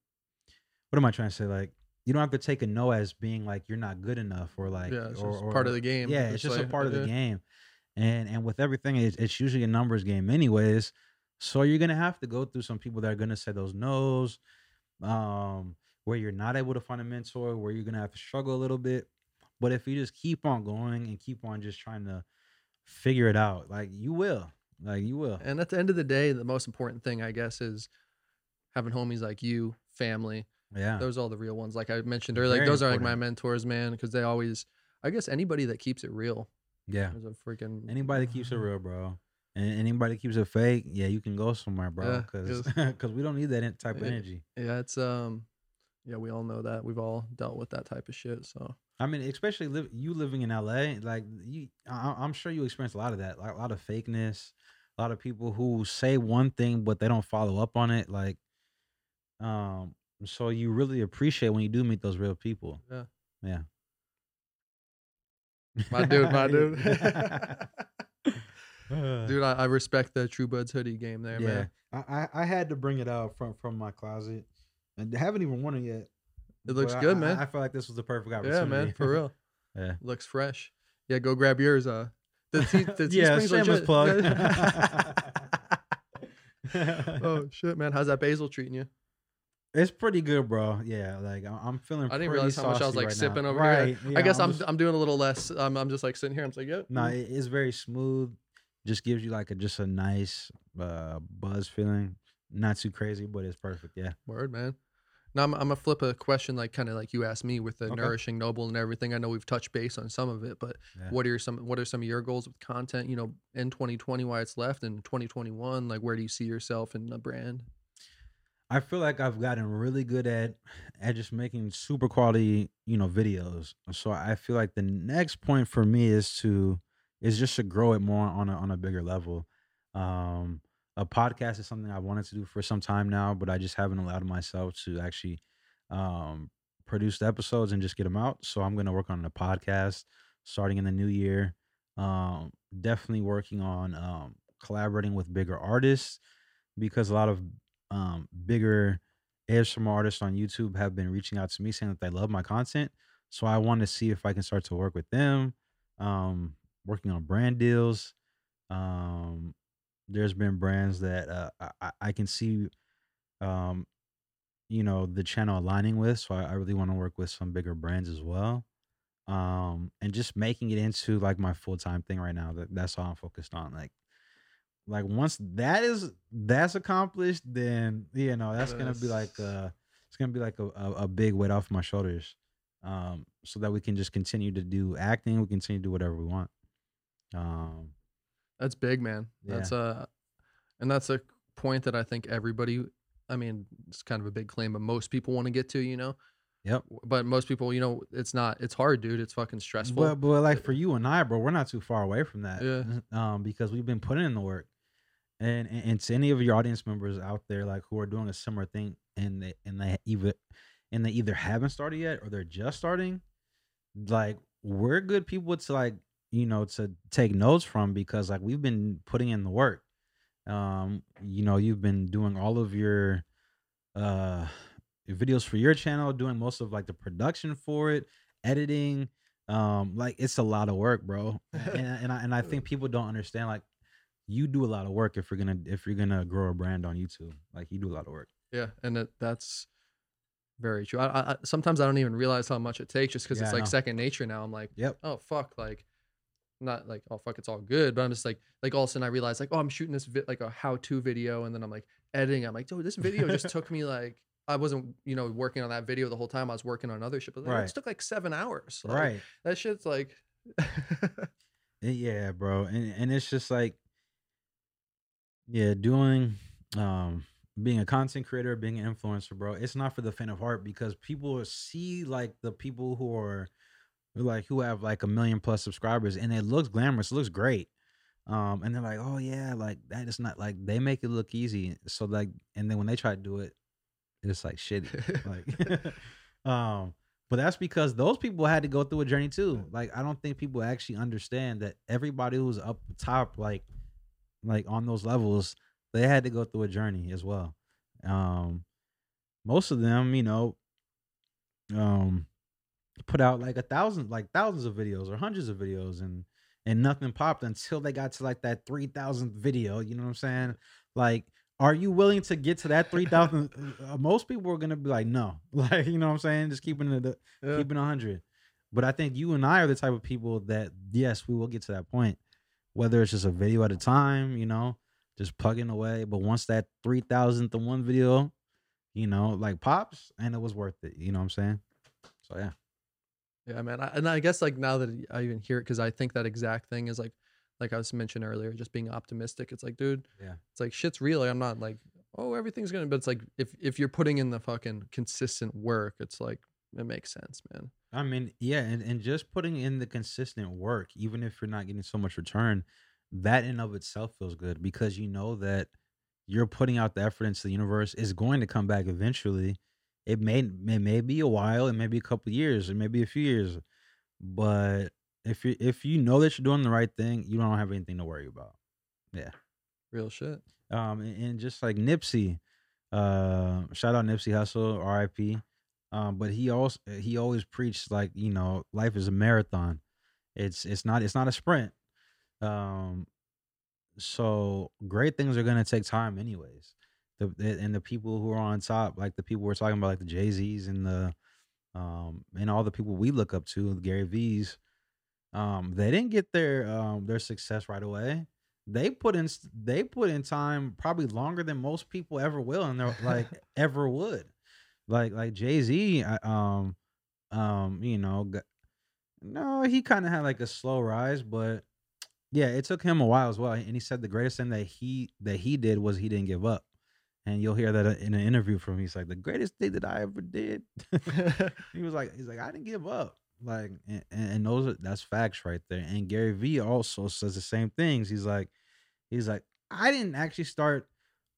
what am I trying to say? Like you don't have to take a no as being like you're not good enough or like yeah, it's or, just or- part of the game. Yeah, it's, just a like, part of the game. And and with everything, it's, it's usually a numbers game anyways. So you're gonna have to go through some people that are gonna say those no's, um, where you're not able to find a mentor, where you're gonna have to struggle a little bit. But if you just keep on going and keep on just trying to figure it out, like you will, like you will. And at the end of the day, the most important thing, I guess, is having homies like you, family. Yeah, Those are all the real ones. Like I mentioned earlier, like those are like my mentors, man, because they always. I guess anybody that keeps it real yeah. is a freaking Anybody that keeps it real, bro. And anybody keeps it fake, yeah, you can go somewhere, bro. Yeah, Because 'cause- we don't need that type of energy. Yeah, it's um, yeah, we all know that. We've all dealt with that type of shit. So I mean, especially live, you living in LA, like you, I, I'm sure you experience a lot of that, like a lot of fakeness, a lot of people who say one thing but they don't follow up on it. Like, um, so you really appreciate when you do meet those real people. Yeah. yeah. My dude, my dude. Dude, I, I respect the True Buds hoodie game there, yeah, man. I, I I had to bring it out from from my closet, and I haven't even worn it yet. It looks but good, I, man. I, feel like this was the perfect opportunity. Yeah, man, for real. yeah. Looks fresh. Yeah, go grab yours. Uh, the tea, the yeah, Teespring's shameless legit. plug. oh shit, man, how's that basil treating you? It's pretty good, bro. Yeah, like I- I'm feeling. I didn't realize how much I was like right sipping now. over right, here. yeah, I guess I'm just- I'm doing a little less. I'm I'm just like sitting here. I'm just like, yep. no, mm. it's very smooth. Just gives you like a just a nice uh buzz feeling. Not too crazy, but it's perfect. Yeah. Word, man. Now I'm, I'm gonna flip a question, like kind of like you asked me with the Okay. nourishing noble and everything. I know we've touched base on some of it, but Yeah. what are your some what are some of your goals with content? You know, in 2020, why it's left, in 2021, like where do you see yourself in the brand? I feel like I've gotten really good at at just making super quality, you know, videos. So I feel like the next point for me is to is just to grow it more on a on a bigger level. Um a podcast is something I wanted to do for some time now, but I just haven't allowed myself to actually um produce the episodes and just get them out. So I'm going to work on a podcast starting in the new year. Um definitely working on um collaborating with bigger artists because a lot of um, bigger ASMR artists on YouTube have been reaching out to me saying that they love my content. So I want to see if I can start to work with them, um, working on brand deals. Um, there's been brands that uh, I, I- can see, um, you know, the channel aligning with. So I, I really want to work with some bigger brands as well. Um, and just making it into like my full time thing right now. That that's all I'm focused on. Like like once that is that's accomplished then you know that's gonna be like uh it's gonna be like a, a, a big weight off my shoulders um so that we can just continue to do acting we continue to do whatever we want um That's big, man. Yeah. That's a, and that's a point that I think everybody I mean, it's kind of a big claim, but most people want to get to, you know. Yep. But most people, you know, it's not it's hard, dude. It's fucking stressful. but but like for you and i bro we're not too far away from that Yeah. um because we've been putting in the work and, and and to any of your audience members out there like who are doing a similar thing and they and they either and they either haven't started yet or they're just starting like we're good people to like you know to take notes from because like we've been putting in the work. Um you know you've been doing all of your uh videos for your channel doing most of like the production for it editing um like it's a lot of work bro. And, and I, and I think people don't understand like you do a lot of work if you're gonna if you're gonna grow a brand on youtube. Like you do a lot of work. Yeah, and it, that's very true. I, I, I- sometimes I don't even realize how much it takes just because Yeah, it's like second nature now. I'm like, yep. Oh fuck, like not like oh fuck, it's all good, but I'm just like like all of a sudden I realize like oh I'm shooting this vi- like a how to video, and then I'm like editing. I'm like, dude, this video just took me like I wasn't you know working on that video the whole time. I was working on other shit, but like, Right. it took like seven hours. Like, right That shit's like. Eh, Yeah, bro. And and it's just like yeah, doing um being a content creator, being an influencer, bro. It's not for the faint of heart because people see like the people who are like who have like a million plus subscribers and it looks glamorous, it looks great. Um and they're like, "Oh yeah, like that is not like they make it look easy." So like and then when they try to do it, it's like shitty. like um but that's because those people had to go through a journey too like i don't think people actually understand that everybody who's up top like like on those levels they had to go through a journey as well um most of them you know um put out like a thousand like thousands of videos or hundreds of videos and and nothing popped until they got to like that 3000th video you know what i'm saying? Like are you willing to get to that 3000 uh, most people are gonna be like no. Like you know what i'm saying? Just keeping it a- Yeah. keeping 100 but i think you and i are the type of people that yes we will get to that point whether it's just a video at a time you know just plugging away. But once that 3000th and one video you know like pops and it was worth it you know what i'm saying? So yeah Yeah, man. I, and I guess like now that I even hear it, because I think that exact thing is like, like I was mentioned earlier, just being optimistic. It's like, dude, Yeah. it's like shit's real. Like, I'm not like, oh, everything's gonna. But it's like if if you're putting in the fucking consistent work, it's like it makes sense, man. I mean, yeah, and, and just putting in the consistent work, even if you're not getting so much return, that in of itself feels good because you know that you're putting out the effort into the universe is going to come back eventually. It may it may be a while, it may be a couple years, it may be a few years, but if you if you know that you're doing the right thing, you don't have anything to worry about. Yeah, real shit. Um, and, and just like Nipsey, uh, shout out Nipsey Hussle, R.I.P. Um, but he also he always preached like you know life is a marathon. It's it's not it's not a sprint. Um, so great things are gonna take time anyways. The, and the people who are on top, like the people we're talking about, like the Jay Z's and the um and all the people we look up to, the Gary Vee's, um, they didn't get their um their success right away. They put in they put in time probably longer than most people ever will and they're like ever would. Like like Jay Z, um um you know no he kind of had like a slow rise but yeah it took him a while as well and he said the greatest thing that he that he did was he didn't give up and you'll hear that uh, in an interview from him he's like the greatest thing that i ever did. He was like he's like i didn't give up. Like and, and those are that's facts right there and gary vee also says the same things. He's like he's like i didn't actually start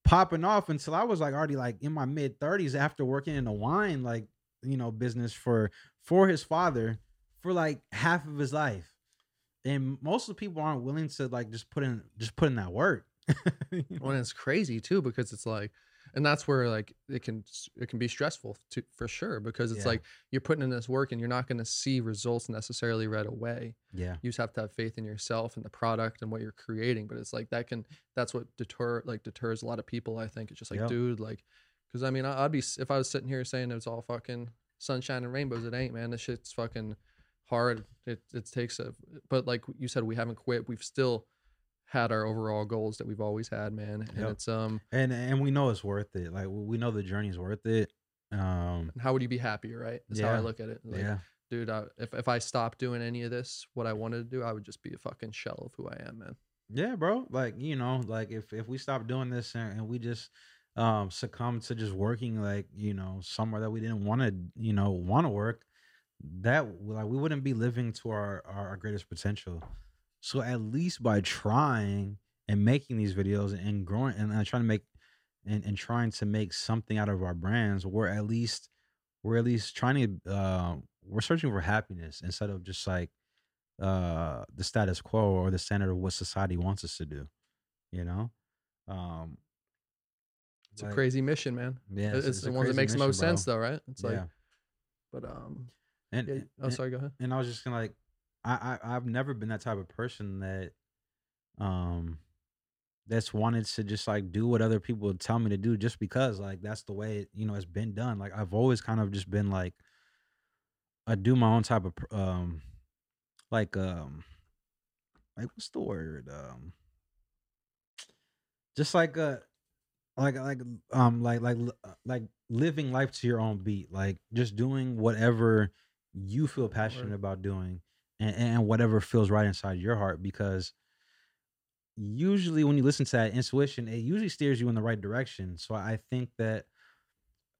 popping off until i was like already like in my mid 30s after working in a wine like you know business for for his father for like half of his life and most of the people aren't willing to like just put in just put in that work? Well, and it's crazy too because it's like, and that's where like it can it can be stressful to for sure because it's Yeah. like you're putting in this work and you're not going to see results necessarily right away. yeah You just have to have faith in yourself and the product and what you're creating. But it's like that can that's what deter like deters a lot of people. I think it's just like, Yep. dude, like, because I mean, I- I'd be if I was sitting here saying it's all fucking sunshine and rainbows. It ain't, man. This shit's fucking hard. It it takes a, but like you said, we haven't quit. We've still had our overall goals that we've always had, man. And Yep. it's um, and and we know it's worth it like we know the journey's worth it um how would you be happier, right? That's how I look at it. Like, yeah dude, I, if if I stopped doing any of this, what I wanted to do, I would just be a fucking shell of who I am, man. Yeah, bro. Like, you know, like if if we stop doing this and, and we just um succumb to just working like, you know, somewhere that we didn't want to, you know, want to work, that like we wouldn't be living to our our greatest potential. So at least by trying and making these videos and growing and uh, trying to make and, and trying to make something out of our brands, we're at least we're at least trying to uh we're searching for happiness instead of just like uh the status quo or the standard of what society wants us to do. You know, um, It's a crazy mission, man. Yeah, It- it's, a the one that makes the most sense, though, right? It's like, yeah, but um, and, yeah, and- oh, and- sorry, go ahead. and I was just gonna like, I, I I've never been that type of person that, um, that's wanted to just like do what other people tell me to do just because like that's the way it, you know it's been done. Like I've always kind of just been like, I do my own type of um, like um, like what's the word um, just like uh like like um like like uh, like living life to your own beat like just doing whatever you feel passionate about doing and, and whatever feels right inside your heart because usually when you listen to that intuition it usually steers you in the right direction. So i think that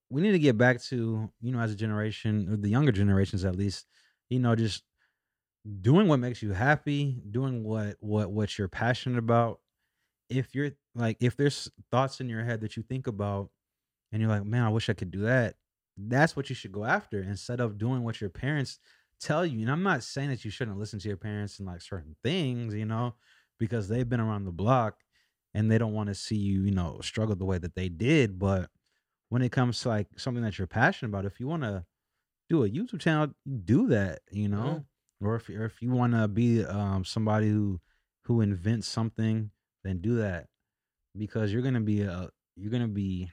we need to get back to you know as a generation or the younger generations at least you know just doing what makes you happy doing what what what you're passionate about. If you're like if there's thoughts in your head that you think about and you're like man i wish i could do that that's what you should go after instead of doing what your parents tell you and i'm not saying that you shouldn't listen to your parents and like certain things you know because they've been around the block and they don't want to see you you know struggle the way that they did but when it comes to like something that you're passionate about if you want to do a youtube channel do that you know or if, or if you want to be um somebody who who invents something then do that because you're gonna be a you're gonna be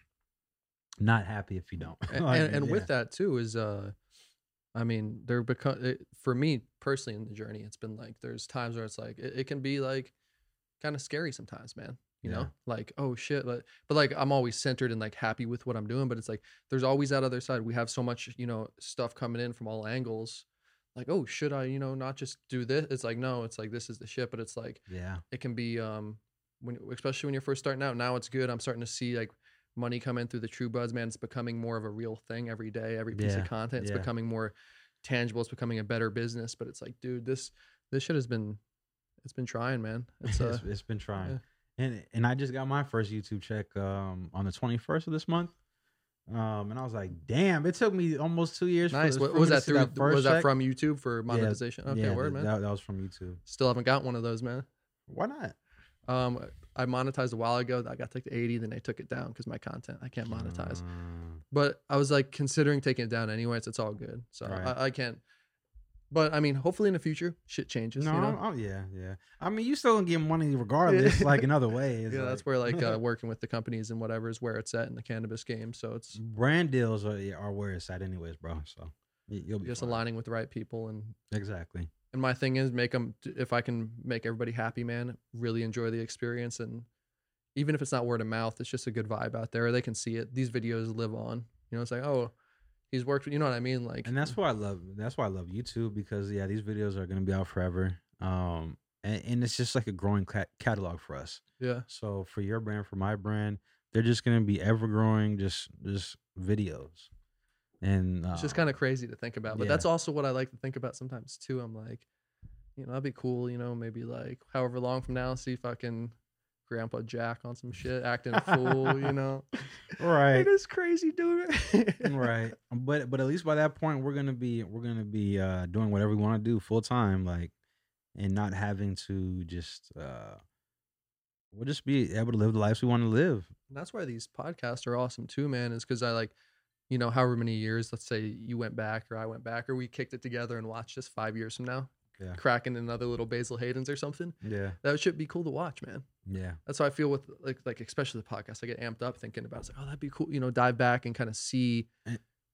not happy if you don't Like, and, and with that too is uh i mean there become it, for me personally in the journey it's been like there's times where it's like it, it can be like kind of scary sometimes man you Yeah. know? Like oh shit but but like i'm always centered and like happy with what i'm doing but it's like there's always that other side. We have so much you know stuff coming in from all angles like oh should i you know not just do this? It's like no it's like this is the shit but it's like yeah. it can be um when especially when you're first starting out now it's good i'm starting to see like money come in through the true buds man it's becoming more of a real thing every day. Every piece Yeah, of content it's yeah. becoming more tangible it's becoming a better business but it's like dude this this shit has been it's been trying man. It's uh it's, it's been trying. and and i just got my first youtube check um on the 21st of this month um and i was like damn it took me almost two years nice. this- what for was that through first was that from youtube for monetization? Okay yeah, word man. that, that was from youtube. Still haven't got one of those man. Why not? Um i monetized a while ago i got to like the 80 then they took it down because my content i can't monetize Mm, but I was like considering taking it down anyways. It's all good, so Right. I, I can't. But I mean, hopefully in the future, shit changes. no you know? oh yeah yeah i mean you still gonna get money regardless like in other ways yeah, that's where like uh, working with the companies and whatever is where it's at in the cannabis game. So it's brand deals are, are where it's at anyways bro so you'll be just fine. aligning with the right people and exactly and my thing is make them if I can make everybody happy, man. Really enjoy the experience and even if it's not word of mouth, it's just a good vibe out there. They can see it. These videos live on. You know, it's like oh, he's worked. You know what I mean? Like and that's why I love that's why I love YouTube because yeah, these videos are gonna be out forever. Um, and, and it's just like a growing cat- catalog for us. yeah. So for your brand, for my brand, they're just gonna be ever growing, just just videos. And It's just um, kind of crazy to think about, but yeah. that's also what I like to think about sometimes too. I'm like, you know, that'd be cool. You know, maybe like however long from now, see fucking Grandpa Jack on some shit, acting a fool. You know, right, it is crazy, dude. right. But but at least by that point, we're gonna be we're gonna be uh doing whatever we want to do full time, like, and not having to just uh, we'll just be able to live the lives we want to live. And that's why these podcasts are awesome too, man. Is because I like, you know, however many years, let's say you went back or I went back or we kicked it together and watched this five years from now, Yeah. cracking another little Basil Hayden's or something. Yeah, That should be cool to watch, man. yeah. That's how I feel with like like especially the podcast. I get amped up thinking about it. it's like, oh, that'd be cool. You know, dive back and kind of see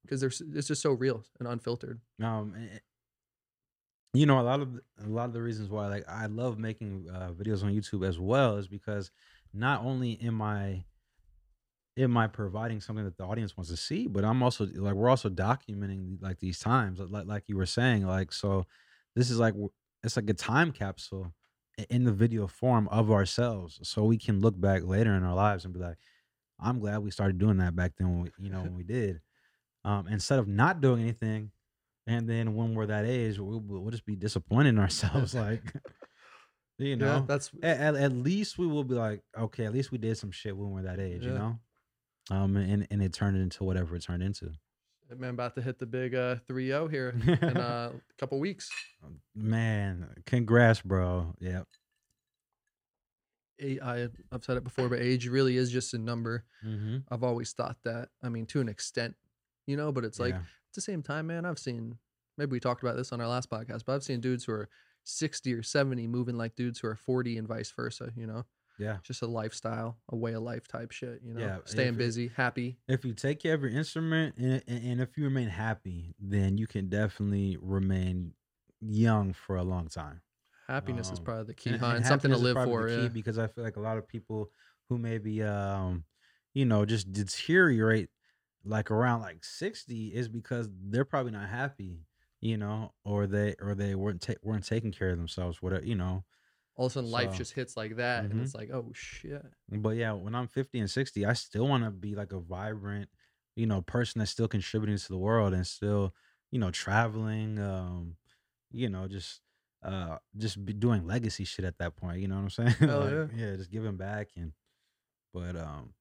because there's it's just so real and unfiltered. um eh, you know a lot of the- a lot of the reasons why like i love making uh, videos on youtube as well is because not only am i am i providing something that the audience wants to see but i'm also like we're also documenting like these times like like you were saying like so this is like it's like a time capsule in the video form of ourselves so we can look back later in our lives and be like i'm glad we started doing that back then when we, you know when we did um instead of not doing anything and then when we're that age, we'll, we'll just be disappointed in ourselves. like, you Yeah, know, that's at, at, at least we will be like, okay, at least we did some shit when we're that age, you know? Um, and, and it turned into whatever it turned into. Man, about to hit the big uh 3-0 here in uh, a couple weeks. Man, congrats, bro. Yep. A- I, I've said it before, but age really is just a number. Mm-hmm. I've always thought that. I mean, to an extent, you know, but it's like yeah. at the same time, man, I've seen maybe we talked about this on our last podcast, but I've seen dudes who are 60 or 70 moving like dudes who are 40 and vice versa, you know? Yeah. Just a lifestyle, a way of life type shit, you know? Yeah, Staying if it- busy, happy. If you take care of your instrument and, and, if you remain happy, then you can definitely remain young for a long time. Happiness is Um, probably the key, And- huh? and And something to is live for. the key Yeah. because I feel like a lot of people who maybe um you know just deteriorate like around like 60 is because they're probably not happy you know or they or they weren't ta- weren't taking care of themselves whatever you know All of a sudden, life So- just hits like that, and Mhm. it's like, oh shit. but yeah when i'm 50 and 60 i still want to be like a vibrant you know person that's still contributing to the world and still you know traveling um you know just uh just be doing legacy shit at that point you know what i'm saying Hell Like, yeah. yeah just giving back and but um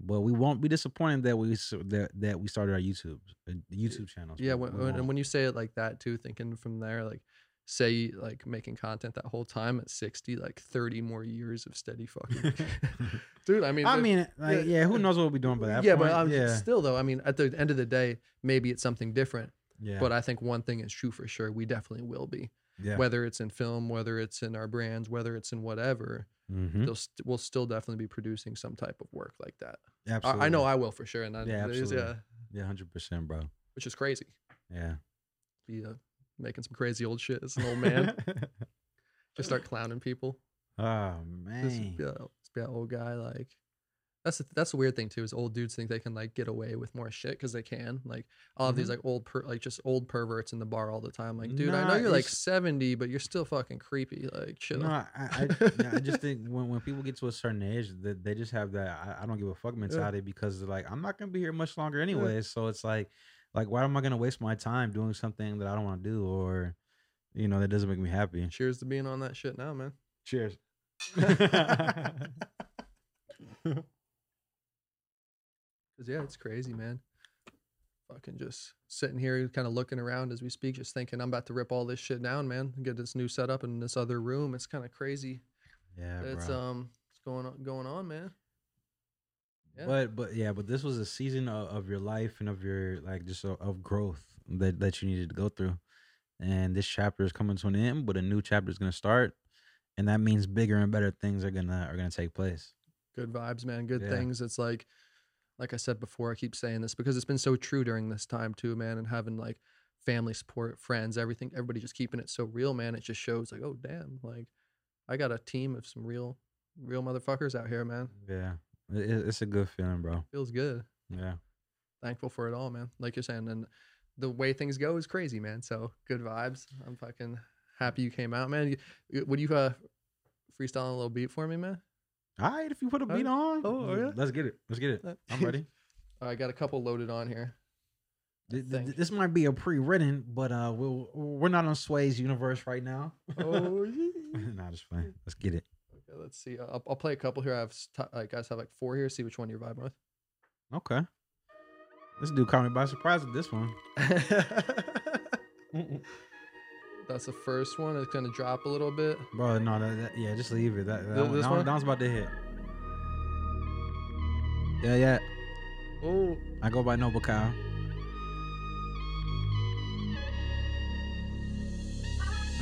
but we won't be disappointed that we that that we started our youtube uh, youtube channels Yeah, when, and when you say it like that too, thinking from there, like, say like making content that whole time at 60, like 30 more years of steady fucking. Dude, I mean, i mean like, yeah, yeah, who knows what we'll be doing by that yeah, point but I'm yeah still though. I mean, at the end of the day, maybe it's something different. yeah But I think one thing is true for sure. We definitely will be. yeah Whether it's in film, whether it's in our brands, whether it's in whatever, Mhm. they'll st- we'll still definitely be producing some type of work like that. I, absolutely I know I will for sure, and I, Yeah, absolutely. yeah, yeah 100% bro which is crazy. yeah Be uh, making some crazy old shit as an old man. Just start clowning people. oh Just man be, a, just be an old guy. Like that's the, that's the weird thing too. Is old dudes think they can like get away with more shit because they can. Like have these Mm-hmm. like old per, like just old perverts in the bar all the time. Like dude, I know you're like seventy, but you're still fucking creepy. Like chill. No, I, I, yeah, I just think when, when people get to a certain age, that they just have that I, I don't give a fuck mentality because they're like, I'm not gonna be here much longer anyway. So it's like, like why am I gonna waste my time doing something that I don't want to do or, you know, that doesn't make me happy? Cheers to being on that shit now, man. Cheers. Cause yeah, it's crazy, man. Fucking just sitting here, kind of looking around as we speak, just thinking I'm about to rip all this shit down, man. and Get this new setup in this other room. It's kind of crazy. yeah, It's um, it's going on, going on, man. Yeah. But but yeah, but this was a season of, of your life and of your like just of, of growth that that you needed to go through, and this chapter is coming to an end, but a new chapter is gonna start, and that means bigger and better things are gonna are gonna take place. Good vibes, man. Good Yeah. things. It's like, like I said before, I keep saying this because it's been so true during this time too, man. And having like family support, friends, everything, everybody just keeping it so real, man. It just shows like, oh damn, like I got a team of some real, real motherfuckers out here, man. Yeah, it, it- it's a good feeling, bro. Feels good. Yeah, thankful for it all, man. Like you're saying, and the way things go is crazy, man. So good vibes. I'm fucking happy you came out, man. You- would you uh freestyle a little beat for me, man? all right. If you put a beat on, oh, yeah? let's get it. Let's get it. Uh, I'm ready. I got a couple loaded on here. I Th- th- think. This might be a pre-written, but uh, we'll, we're not on Sway's universe right now. Oh, yeah. nah, just fine. Let's get it. Okay, let's see. I'll, I'll play a couple here. I have I guys have like four here. See which one you're vibing with. Okay. This dude caught me by surprise with this one. That's the first one. It's gonna drop a little bit. Bro, no, that, that- yeah, just leave it. That, that, Th- one, this that, one- that one's about to hit. Yeah, yeah. Oh, I go by Noble Kyle.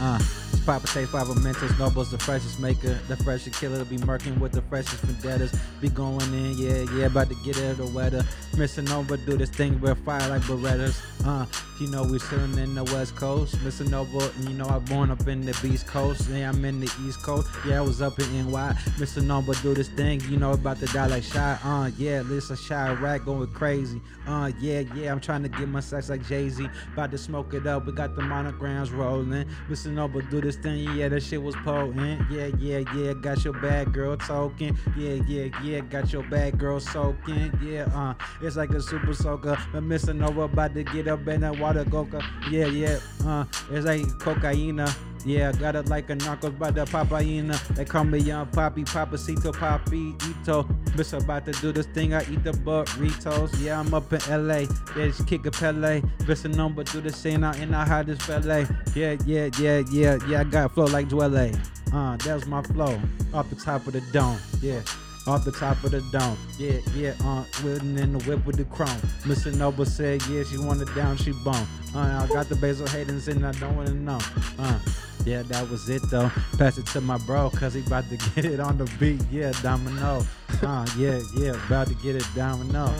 Uh, Papa taste, Papa Mentos, Noble's the freshest maker, the freshest killer, be murking with the freshest vendettas. Be going in, yeah, yeah, about to get it the weather. Missing over, do this thing with fire like Berettas. Uh, you know we sitting in the West Coast, Missing over, you know I'm born up in the Beast Coast. Yeah, I'm in the East Coast. Yeah, I was up in NY. Missing over, do this thing, you know about to die like shy. Uh, yeah, listen, shy rack going crazy. Uh, yeah, yeah, I'm trying to get my sex like Jay Z. About to smoke it up. We got the monograms rolling. Missing over, do this thing. Yeah, that shit was potent. Yeah, yeah, yeah. Got your bad girl talking. Yeah, yeah, yeah. Got your bad girl soaking. Yeah, uh, it's like a super soaker. But missing over, about to get up in that water coca. Yeah, yeah. Uh, it's like cocaine. Yeah, got it like a narcos by the papaina. They call me young poppy, papacito, poppy, ito. Miss about to do this thing, I eat the burritos. Yeah, I'm up in LA. Yeah, just kick a Pele. Miss a number, do the scene out in the hottest ballet. Yeah, yeah, yeah, yeah, yeah, I got flow like Dwelle. Uh, that was my flow. Off the top of the dome. Yeah. Off the top of the dome. Yeah, yeah, uh, whipping in the whip with the chrome. Mr. Noble said, yeah, she wanted down, she bone. Uh, I got the basil Hayden's and I don't wanna know. Uh, yeah, that was it though. Pass it to my bro, cause he about to get it on the beat. Yeah, domino. Uh, yeah, yeah, about to get it domino.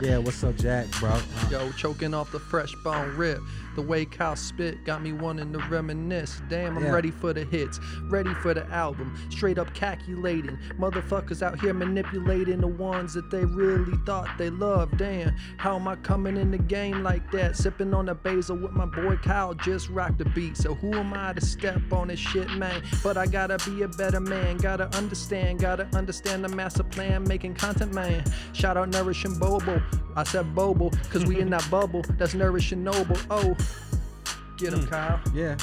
Yeah, what's up, Jack, bro? Uh, Yo, choking off the fresh bone rip. The way Kyle spit got me wanting to reminisce. Damn, I'm Yeah. ready for the hits, ready for the album. Straight up calculating. Motherfuckers out here manipulating the ones that they really thought they loved. Damn, how am I coming in the game like that? Sipping on the basil with my boy Kyle, just rock the beat. So who am I to step on this shit, man? But I gotta be a better man. Gotta understand, gotta understand the master plan. Making content, man. Shout out Nourishing Bobo. I said Bobo, cause we in that bubble. That's Nourishing Noble. Oh, get him, Mm. Kyle. yeah.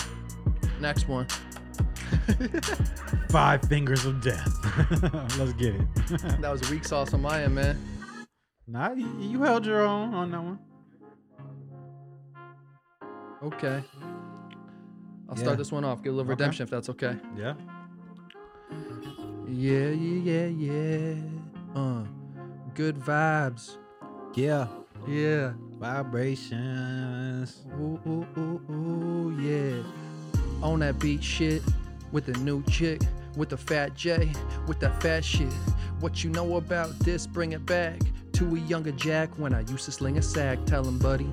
Next one. Five fingers of death. Let's get it. That was weak sauce on my end, man. nah, you, you held your own on that one. Okay. I'll Yeah. start this one off. Get a little Okay. redemption if that's okay. Yeah. Yeah, yeah, yeah, yeah. Uh, good vibes. Yeah. Yeah. Vibrations. Ooh, ooh, ooh, ooh, yeah. On that beat shit with the new chick, with the fat J, with that fat shit. What you know about this, bring it back to a younger Jack when I used to sling a sack. Tell him, buddy.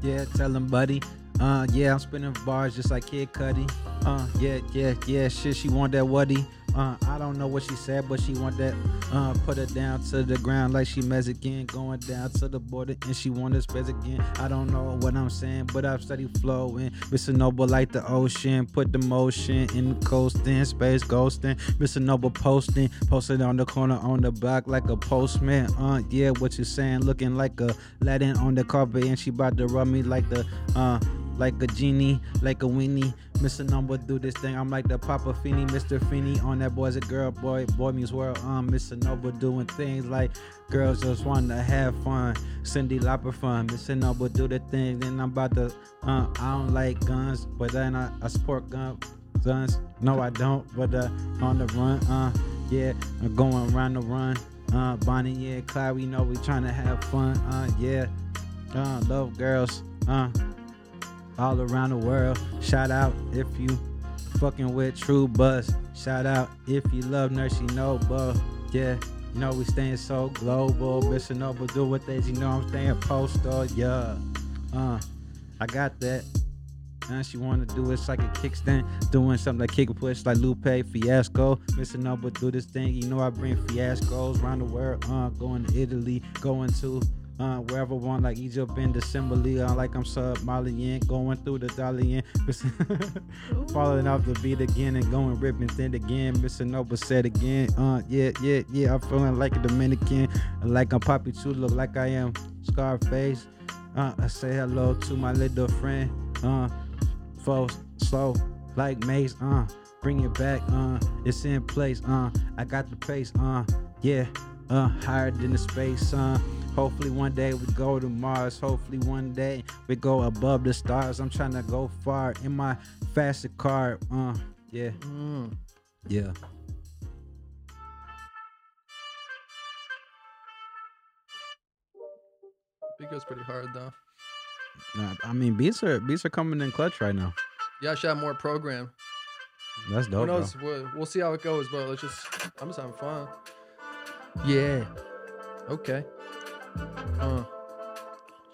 Yeah, tell him, buddy. Uh, yeah, I'm spinning bars just like Kid Cudi. Uh, yeah, yeah, yeah, shit, she want that wuddy. Uh, I don't know what she said, but she want that. Uh, put her down to the ground like she Mexican, going down to the border, and she want space again. I don't know what I'm saying, but I'm steady flowing. Mr. Noble like the ocean, put the motion in coasting, space ghosting. Mr. Noble posting, posted on the corner on the block like a postman. Uh, yeah, what you saying? Looking like a Latin on the carpet, and she about to rub me like the uh like a genie, like a weenie. Mr. Number do this thing. I'm like the Papa Feeny, Mr. Feeny on that boy's a girl, boy, boy meets world. Um, Mr. Noble doing things like girls just want to have fun. Cyndi Lauper fun. Mr. Noble do the thing. Then I'm about to. Uh, I don't like guns, but then I, I support gun guns. No, I don't. But uh, on the run. Uh, yeah, I'm going around the run. Uh, Bonnie, yeah, Clyde, we know we trying to have fun. Uh, yeah. Uh, love girls. Uh, all around the world. Shout out if you fucking with True Buds. Shout out if you love Nursey Noble. Yeah, you know we staying so global. Mr. Noble do what they, you know I'm staying postal. Yeah, uh, I got that. And she wanna do it like a kickstand, doing something like kick push like Lupe Fiasco. Mr. Noble do this thing, you know I bring fiascos around the world. Uh, going to Italy, going to uh, wherever one like Egypt in December, uh, like I'm Somalian, going through the Dalian, falling off the beat again and going ripping thin again. Mr. Noble said again, uh, yeah, yeah, yeah, I'm feeling like a Dominican, like I'm Poppy look like I am Scarface. Uh, I say hello to my little friend, uh, folks, slow like Mace, uh, bring it back, uh, it's in place, uh, I got the pace, uh, yeah, uh, higher than the space, uh. Hopefully one day we go to Mars. Hopefully one day we go above the stars. I'm trying to go far in my faster car. Uh, yeah, Mm. yeah. Beat goes pretty hard though. Nah, I mean beats are beats are coming in clutch right now. Yeah, I should have more program. That's Who dope. bro. knows? We'll, we'll see how it goes, but let's just. I'm just having fun. Yeah. Okay. Uh.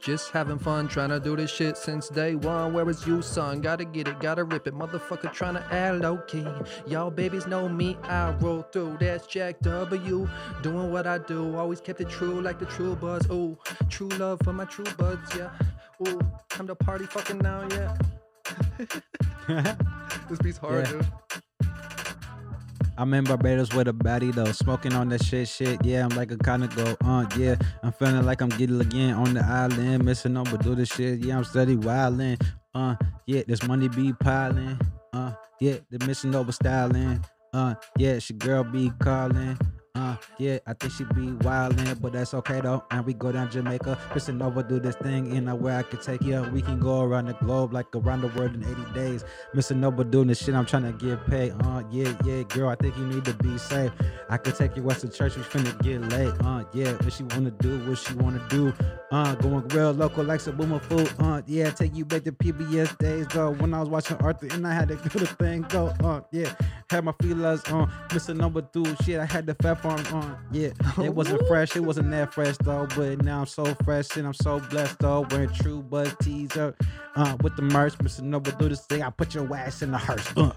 Just having fun, trying to do this shit since day one. Where is you, son? Gotta get it, gotta rip it. Motherfucker trying to add low key. Y'all babies know me, I roll through. That's Jack W. Doing what I do. Always kept it true like the true buds. Ooh, true love for my true buds, yeah. Ooh, time to party fucking now, yeah. this beat's hard, Yeah. dude. I'm in Barbados with a baddie though, smoking on that shit, shit. Yeah, I'm like a kind of go, uh, yeah. I'm feeling like I'm getting again on the island, missing on, but do the shit. Yeah, I'm steady wildin'. Uh, yeah, this money be piling. Uh, yeah, the missing over styling. Uh, yeah, she girl be calling. Uh, yeah, I think she be wildin', but that's okay though. And we go down Jamaica, Missing over, do this thing in a where I can take you. We can go around the globe like around the world in 80 days. Mr. over, doing this shit, I'm trying to get paid. Uh, yeah, yeah, girl, I think you need to be safe. I could take you west to church, we finna get late. Uh, yeah, what she wanna do, what she wanna do. Uh, going real local like some boomer food. Uh, yeah, take you back to PBS days, though. When I was watching Arthur and I had to do the thing go. Uh, yeah, had my feelers on. Mr. number two, shit, I had the fat farm on. Yeah, it wasn't fresh, it wasn't that fresh though. But now I'm so fresh and I'm so blessed though. Wearing true buds teaser. Uh, with the merch, Mr. number do this thing, I put your ass in the hearse. Uh.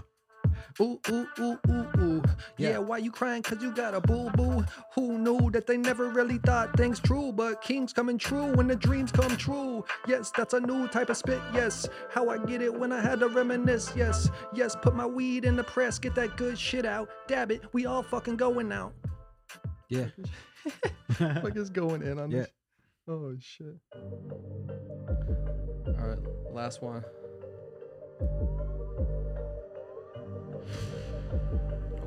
Ooh, ooh, ooh, ooh, ooh. Yeah. Yeah. why you crying? Cause you got a boo boo. Who knew that they never really thought things true? But kings coming true when the dreams come true. Yes, that's a new type of spit. Yes, how I get it when I had to reminisce. Yes, yes, put my weed in the press, get that good shit out. Dab it, we all fucking going out. Yeah. like it's going in on Yeah. this. Oh shit. All right, last one.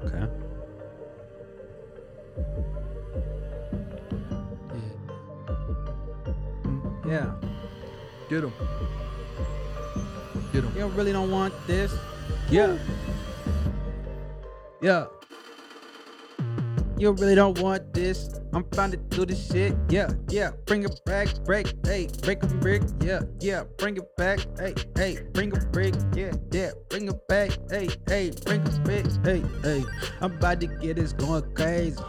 Okay. Yeah. Yeah. Get him. Get him. You really don't want this. Yeah. Yeah. You really don't want this. I'm trying to do this shit. Yeah, yeah. Bring it back, break, hey, break a brick. Yeah, yeah. Bring it back, hey, hey. Bring a brick. Yeah, yeah. Bring it back, hey, hey. Bring a brick, hey, hey. I'm about to get this going crazy.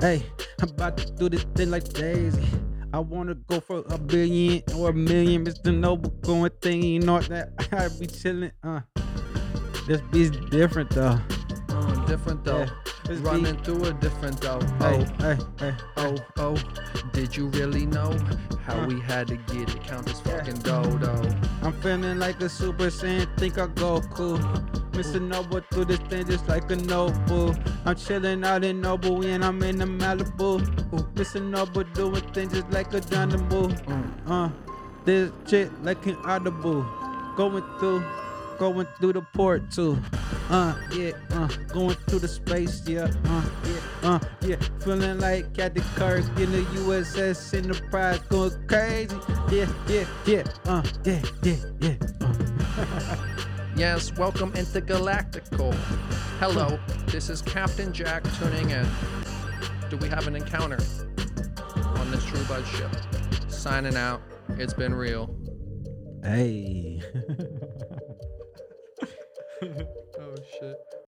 Hey, I'm about to do this thing like Daisy. I wanna go for a billion or a million. Mr. Noble going thing, you know that I be chilling. Uh, this beat's different though. Different though. Yeah, Running through a different though. Hey, Oh, hey, hey. oh, oh. Did you really know how Uh. we had to get it? Count this fucking dough though. I'm feeling like a super saiyan, think I go cool. Mr. Noble through this thing just like a noble. I'm chilling out in Noble and I'm in the Malibu. Ooh, Mr. Noble doing things just like a Dynamo. Mm. Uh, this shit like an audible. Going through, going through the port too. Uh, yeah, uh, going through the space, yeah, uh, yeah, uh, yeah. Feeling like Captain Kirk in the USS Enterprise, going crazy. Yeah, yeah, yeah, uh, yeah, yeah, yeah. Uh. Yes, welcome into Galactical. Hello, this is Captain Jack tuning in. Do we have an encounter on this True Buds ship? Signing out. It's been real. Hey. Oh shit.